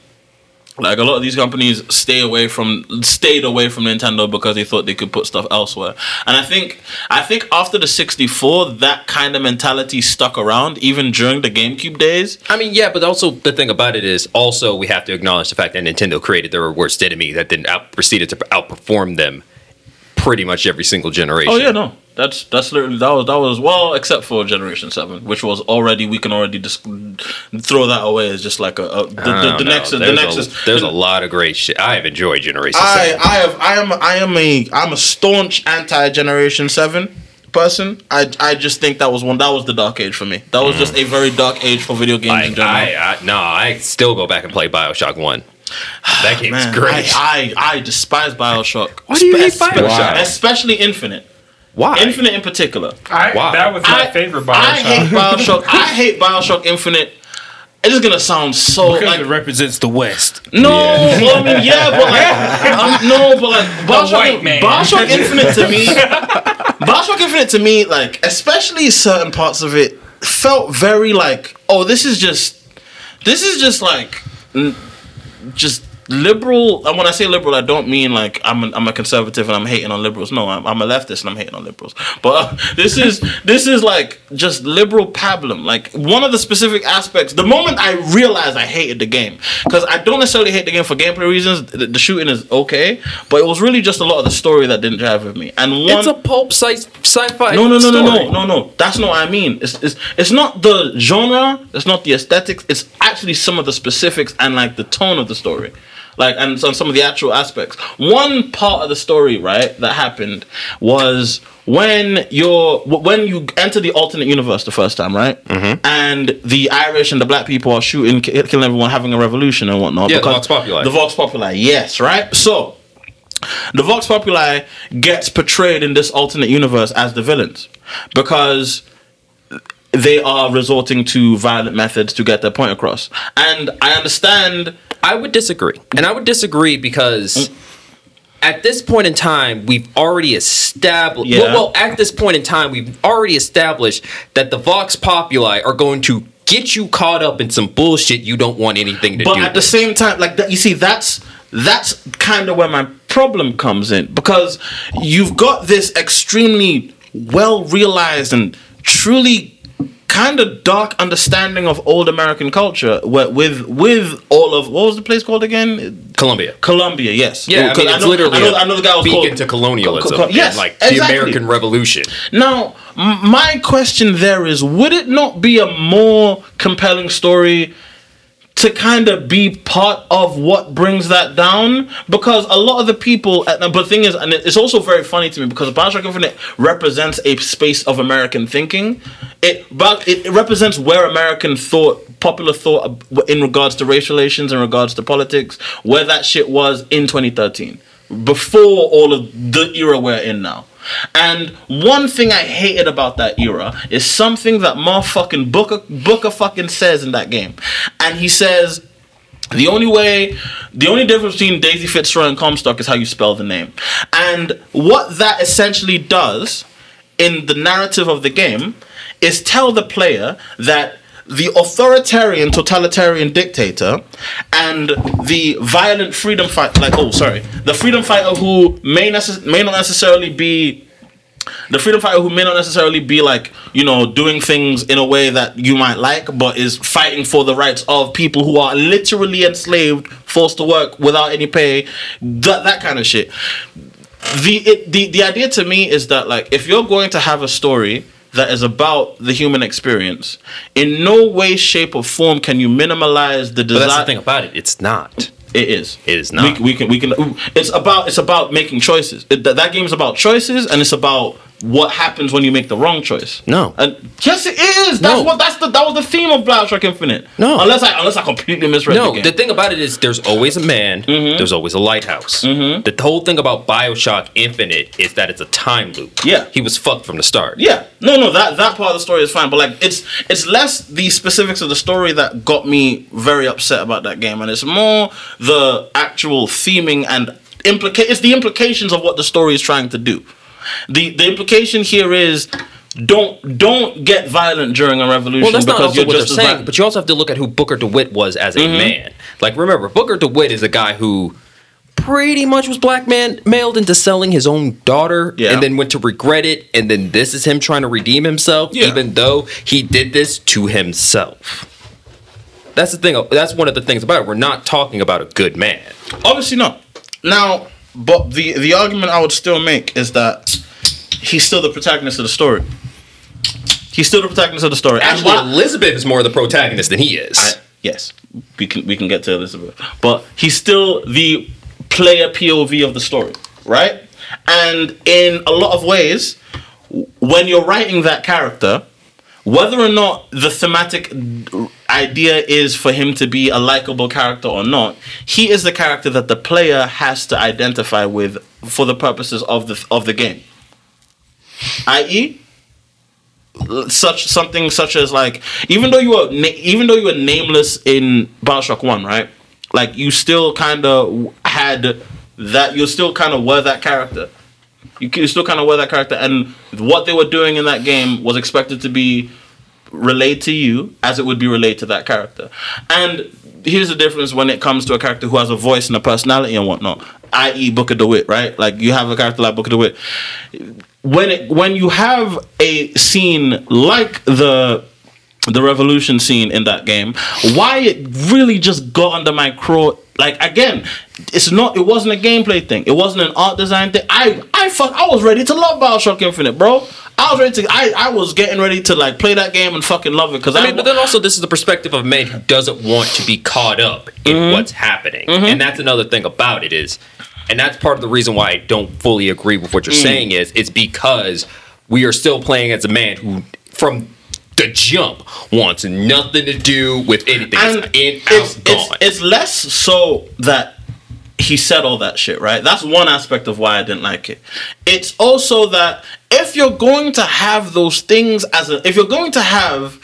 Like a lot of these companies stay away from stayed away from Nintendo because they thought they could put stuff elsewhere. And I think I think after the 64 that kind of mentality stuck around even during the GameCube days. I mean, yeah, but also the thing about it is also we have to acknowledge the fact that Nintendo created their worst enemy that then out, proceeded to outperform them pretty much every single generation. Oh yeah, no. That's that's literally that was that was well, except for Generation Seven, which was already we can already just throw that away as just like a, a the, the, the know. next the There's next a, is there's a lot of great shit. I have enjoyed Generation I Seven. I have I am I am a I'm a staunch anti Generation Seven person. I I just think that was one that was the dark age for me. That was just a mm. very dark age for video games in general. I, I, no, I still go back and play Bioshock One. That game's Man, great. I, I I despise Bioshock. Why do you hate Espe- Bioshock? Especially Infinite. Why? Infinite in particular. I, Wow. That was my I- favorite I hate Bioshock. Bioshock. I hate Bioshock Infinite. It is gonna sound so because like it represents the West. no, well, I mean yeah, but like um, no, but like Bioshock. Bioshock Infinite to me, Bioshock Infinite to me, like especially certain parts of it felt very like oh this is just this is just like just liberal and when i say liberal i don't mean like i'm a, I'm a conservative and i'm hating on liberals no i'm, I'm a leftist and i'm hating on liberals but uh, this is this is like just liberal pablum like one of the specific aspects the moment i realized i hated the game because i don't necessarily hate the game for gameplay reasons the, the shooting is okay but it was really just a lot of the story that didn't drive with me and one it's a pulp sci- sci-fi. no, no, no, no, story. no, no, no. That's not what I mean. It's, it's it's not the genre. It's not the aesthetics. It's actually some of the specifics and like the tone of the story, like and some some of the actual aspects. One part of the story, right, that happened was when you're when you enter the alternate universe the first time, right, mm-hmm. and the Irish and the black people are shooting, killing everyone, having a revolution and whatnot. Yeah, the Vox Populi. The Vox Populi, yes, right. So the Vox Populi gets portrayed in this alternate universe as the villains because they are resorting to violent methods to get their point across. And I understand. I would disagree. And I would disagree because at this point in time, we've already established. Yeah. Well, well, at this point in time, we've already established that the Vox Populi are going to get you caught up in some bullshit you don't want anything to But do But at the same time, like that, you see, that's that's kind of where my problem comes in because you've got this extremely well realized and truly kind of dark understanding of old American culture where, with with all of what was the place called again? Columbia. Columbia, yes. Yeah, I 'Cause mean, it's know, literally I know, I know the guy was beacon called to colonialism. Co- co- and, yes, like the. American Revolution. Now, m- my question there is: Would it not be a more compelling story to kind of be part of what brings that down? Because a lot of the people, but the thing is, and it's also very funny to me because Bioshock Infinite represents a space of American thinking. It, but it, represents where American thought, popular thought, in regards to race relations, in regards to politics, where that shit was in 2013, before all of the era we're in now. And one thing I hated about that era is something that motherfucking Booker Booker fucking says in that game. And he says the only way the only difference between Daisy Fitzroy and Comstock is how you spell the name. And what that essentially does in the narrative of the game is tell the player that the authoritarian totalitarian dictator and the violent freedom fighter like oh sorry the freedom fighter who may necess- may not necessarily be the freedom fighter who may not necessarily be like you know doing things in a way that you might like but is fighting for the rights of people who are literally enslaved forced to work without any pay that that kind of shit. The it, the the idea to me is that like if you're going to have a story that is about the human experience, in no way, shape, or form can you minimalize the desire. But that's the thing about it. It's not. It is. It is not. We, we can. We can. It's about. It's about making choices. It, that, that game is about choices, and it's about what happens when you make the wrong choice. No. And yes, it is. That's No. what. That's the. That was the theme of Bioshock Infinite. No. Unless I unless I completely misread No, the game. the thing about it is there's always a man, mm-hmm. there's always a lighthouse. Mm-hmm. The whole thing about Bioshock Infinite is that it's a time loop. Yeah. He was fucked from the start. Yeah, no, no, that that part of the story is fine, but like it's it's less the specifics of the story that got me very upset about that game, and it's more the actual theming and implica- It's the implications of what the story is trying to do. The The implication here is don't don't get violent during a revolution Well, that's not also you're what they're just saying, vi- but you also have to look at who Booker DeWitt was as a Mm-hmm. man. Like, remember, Booker DeWitt is a guy who pretty much was black man mailed into selling his own daughter Yeah. and then went to regret it and then this is him trying to redeem himself Yeah. even though he did this to himself that's the thing that's one of the things about it we're not talking about a good man Obviously not. Now, but the the argument I would still make is that he's still the protagonist of the story. He's still the protagonist of the story. And actually elizabeth is more the protagonist than he is yes, we can we can get to Elizabeth, but he's still the player POV of the story, right? And in a lot of ways, when you're writing that character, whether or not the thematic idea is for him to be a likable character or not, he is the character that the player has to identify with for the purposes of the of the game. I.e., such something such as like even though you were na- even though you were nameless in Bioshock One, right? Like you still kind of had that. You still kind of were that character. You, you still kind of were that character, and what they were doing in that game was expected to be relayed to you as it would be relayed to that character. And here's the difference when it comes to a character who has a voice and a personality and whatnot, i.e. Booker DeWitt, right? Like you have a character like Booker DeWitt. When it when you have a scene like the the revolution scene in that game, why it really just got under my craw. Like again, it's not. It wasn't a gameplay thing. It wasn't an art design thing. I I fuck. I was ready to love Bioshock Infinite, bro. I was ready to. I I was getting ready to like play that game and fucking love it because I, I mean, but then also this is the perspective of a man who doesn't want to be caught up in Mm-hmm. what's happening, and that's another thing about it is, and that's part of the reason why I don't fully agree with what you're Mm. saying is, it's because we are still playing as a man who, from the jump, wants nothing to do with anything. and it's in, it's, out, it's, gone. it's less so that he said all that shit, right? That's one aspect of why I didn't like it. It's also that if you're going to have those things as a, if you're going to have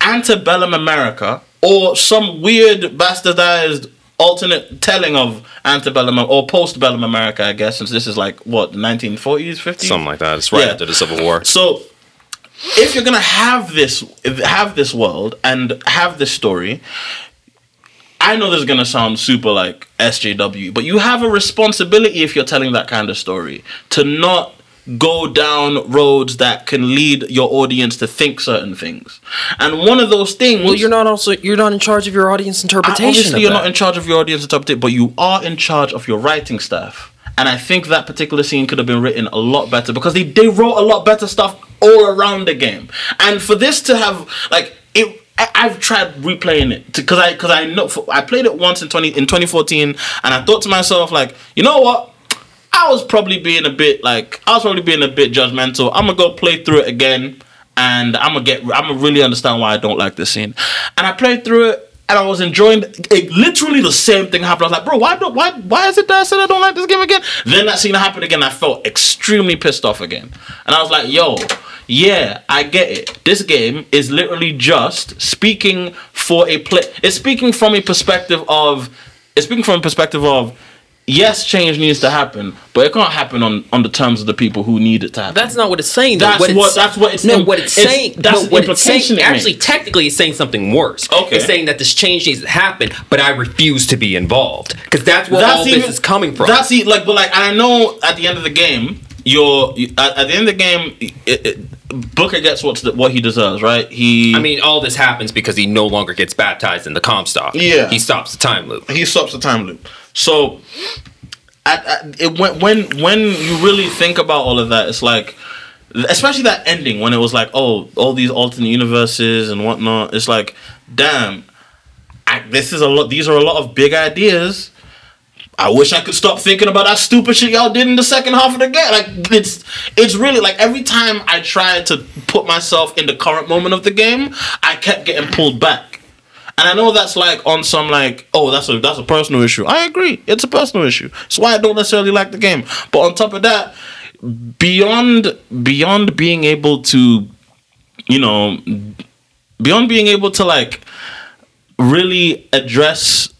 antebellum America or some weird bastardized alternate telling of antebellum or postbellum America, I guess, since this is like what 1940s, 50s, Something like that. It's right Yeah. after the Civil War. so if you're gonna have this have this world and have this story, I know this is gonna sound super like SJW, but you have a responsibility if you're telling that kind of story to not go down roads that can lead your audience to think certain things. And one of those things Well, you're not also you're not in charge of your audience interpretation. Obviously, you're that. not in charge of your audience interpretation, but you are in charge of your writing staff. And I think that particular scene could have been written a lot better because they, they wrote a lot better stuff all around the game. And for this to have like it, I, I've tried replaying it because I because I know for, I played it once in twenty in 2014, and I thought to myself like, you know what. I was probably being a bit like I was probably being a bit judgmental. I'm gonna go play through it again, and I'm gonna get I'm gonna really understand why I don't like this scene. And I played through it, and I was enjoying it. Literally the same thing happened. I was like, bro, why don't why why is it that I said I don't like this game again? Then that scene happened again. I felt extremely pissed off again, and I was like, yo. Yeah, I get it. This game is literally just speaking for a play. It's speaking from a perspective of. It's speaking from a perspective of yes, change needs to happen, but it can't happen on, on the terms of the people who need it to happen. That's not what it's saying. Though. That's what, what- it's, that's what it's no. What it's, it's- saying. that's no, what it's saying. it Actually, technically, it's saying something worse. Okay. It's saying that this change needs to happen, but I refuse to be involved because that's where all this is coming from. That's the, like, but like, I know at the end of the game, you're at, at the end of the game, it, it, Booker gets what's the, what he deserves, right? He, I mean, all this happens because he no longer gets baptized in the Comstock. Yeah. he stops the time loop. he stops the time loop. So at, at, it, when when when you really think about all of that, it's like, especially that ending when it was like, oh, all these alternate universes and whatnot. It's like, damn, I, this is a lot. These are a lot of big ideas. I wish I could stop thinking about that stupid shit y'all did in the second half of the game. Like it's it's really like every time I tried to put myself in the current moment of the game, I kept getting pulled back. And I know that's like on some like, oh, that's a that's a personal issue. I agree, it's a personal issue. That's why I don't necessarily like the game. But on top of that, beyond beyond being able to, you know, beyond being able to like really address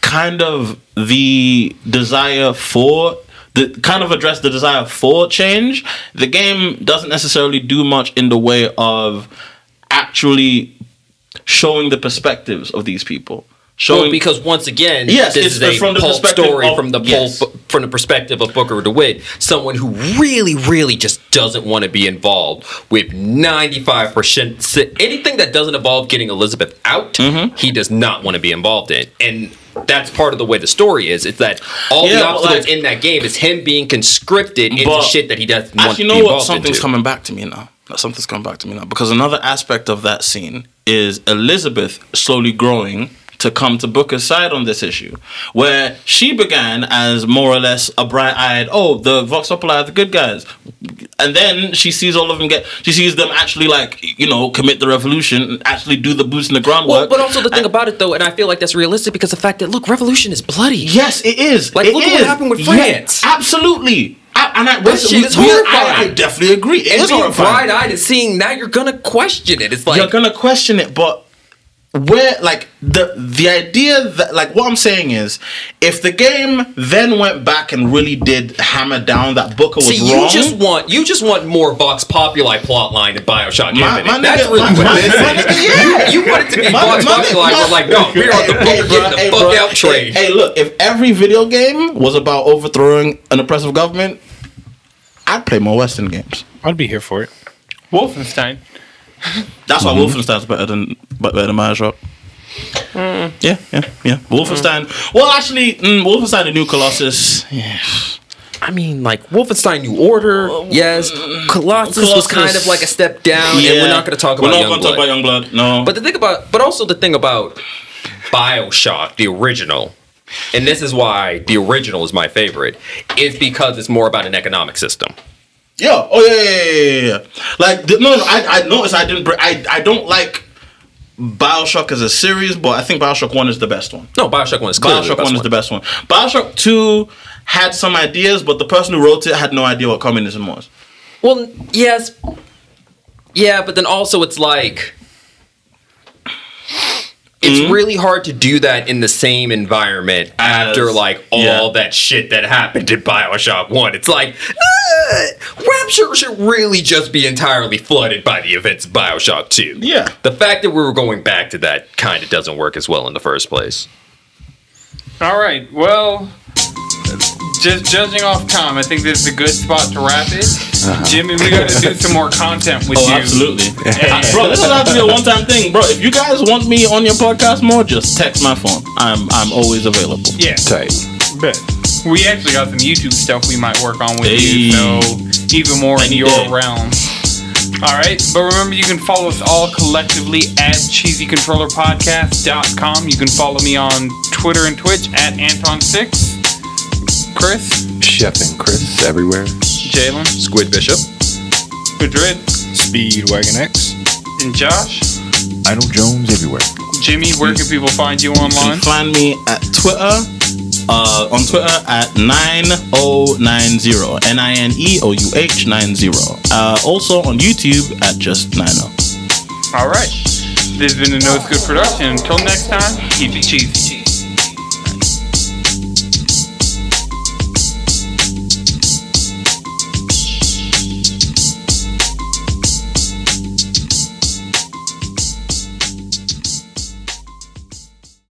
kind of the desire for the kind of address the desire for change. The game doesn't necessarily do much in the way of actually showing the perspectives of these people. Showing Well, because once again, Yes, this it's is a from the pulp perspective story of- from the yes. from the perspective of Booker DeWitt, someone who really, really just doesn't want to be involved with ninety five percent anything that doesn't involve getting Elizabeth out. Mm-hmm. He does not want to be involved in, and that's part of the way the story is. It's that all Yeah, the obstacles like- in that game is him being conscripted into shit that he doesn't want to Actually, be you know what? Something's into. coming back to me now. Something's coming back to me now because another aspect of that scene is Elizabeth slowly growing to come to Booker's side on this issue, where she began as more or less a bright-eyed, oh, the Vox Populi are the good guys, and then she sees all of them get, she sees them actually like, you know, commit the revolution, actually do the boots in the groundwork. Well, but also the thing about it though, and I feel like that's realistic because the fact that look, revolution is bloody. Yes, it is. Like, It look at what is. happened with France. absolutely. I, and I, That shit is we- I, horrifying. I definitely agree. It and is being horrifying. bright-eyed and seeing now, you're gonna question it. It's like you're gonna question it, but where like the the idea that like what I'm saying is if the game then went back and really did hammer down that Booker was See, wrong. you just want you just want more Vox Populi plotline in Bioshock My- my That's nigga- really my- what my- this my is. nigga, yeah. You, you want it to be My- Vox Populi. We're like, no, we're on the book. Hey, Get bro, the hey, fuck bro. out train. Hey, hey, look, if every video game was about overthrowing an oppressive government, I'd play more Western games. I'd be here for it. Wolfenstein. That's why Wolfenstein's better than but better than Bioshock. Mm. Yeah, yeah, yeah. Wolfenstein. Well, actually, mm, Wolfenstein: The New Colossus. Yeah. I mean, like Wolfenstein New Order, yes. Colossus, was kind of like a step down, and we're not going to talk about. We're about not going to talk about Youngblood. Youngblood. No. But the thing about, but also the thing about Bioshock, the original, and this is why the original is my favorite, is because it's more about an economic system. Yeah. Oh yeah, yeah, yeah, yeah, yeah. Like the, no, no. I, I noticed I didn't. br- I I don't like Bioshock as a series, but I think Bioshock One is the best one. No, Bioshock One is clearly Bioshock the best One is the best one. Bioshock Two had some ideas, but the person who wrote it had no idea what communism was. Well, yes, yeah, but then also it's like it's Mm-hmm. really hard to do that in the same environment after like all yeah. that shit that happened in Bioshock One. It's like uh, Rapture should really just be entirely flooded by the events of Bioshock Two. Yeah. the fact that we were going back to that kind of doesn't work as well in the first place. All right. Well, just judging off time, I think this is a good spot to wrap it. Uh-huh. Jimmy, we got to do some more content with Oh, you. absolutely. And- Bro, this doesn't have to be a one-time thing, bro. If you guys want me on your podcast more, just text my phone. I'm I'm always available. Yeah. Tight. Bet. We actually got some YouTube stuff we might work on with Hey. you, so even more in your day. realm. All right, but remember you can follow us all collectively at cheesycontrollerpodcast.com. You can follow me on Twitter and Twitch at Anton6. Chris, Chef and Chris everywhere. Jalen, Squid Bishop. Madrid, Speedwagon X. and Josh. I know Jones everywhere. Jimmy, where can people find you You online? can find me at Twitter. Uh, on Twitter at 9090 N I N E O U H 90. Uh, also on YouTube at just 90. All right. This has been a No Good production. Until next time, keep it cheesy.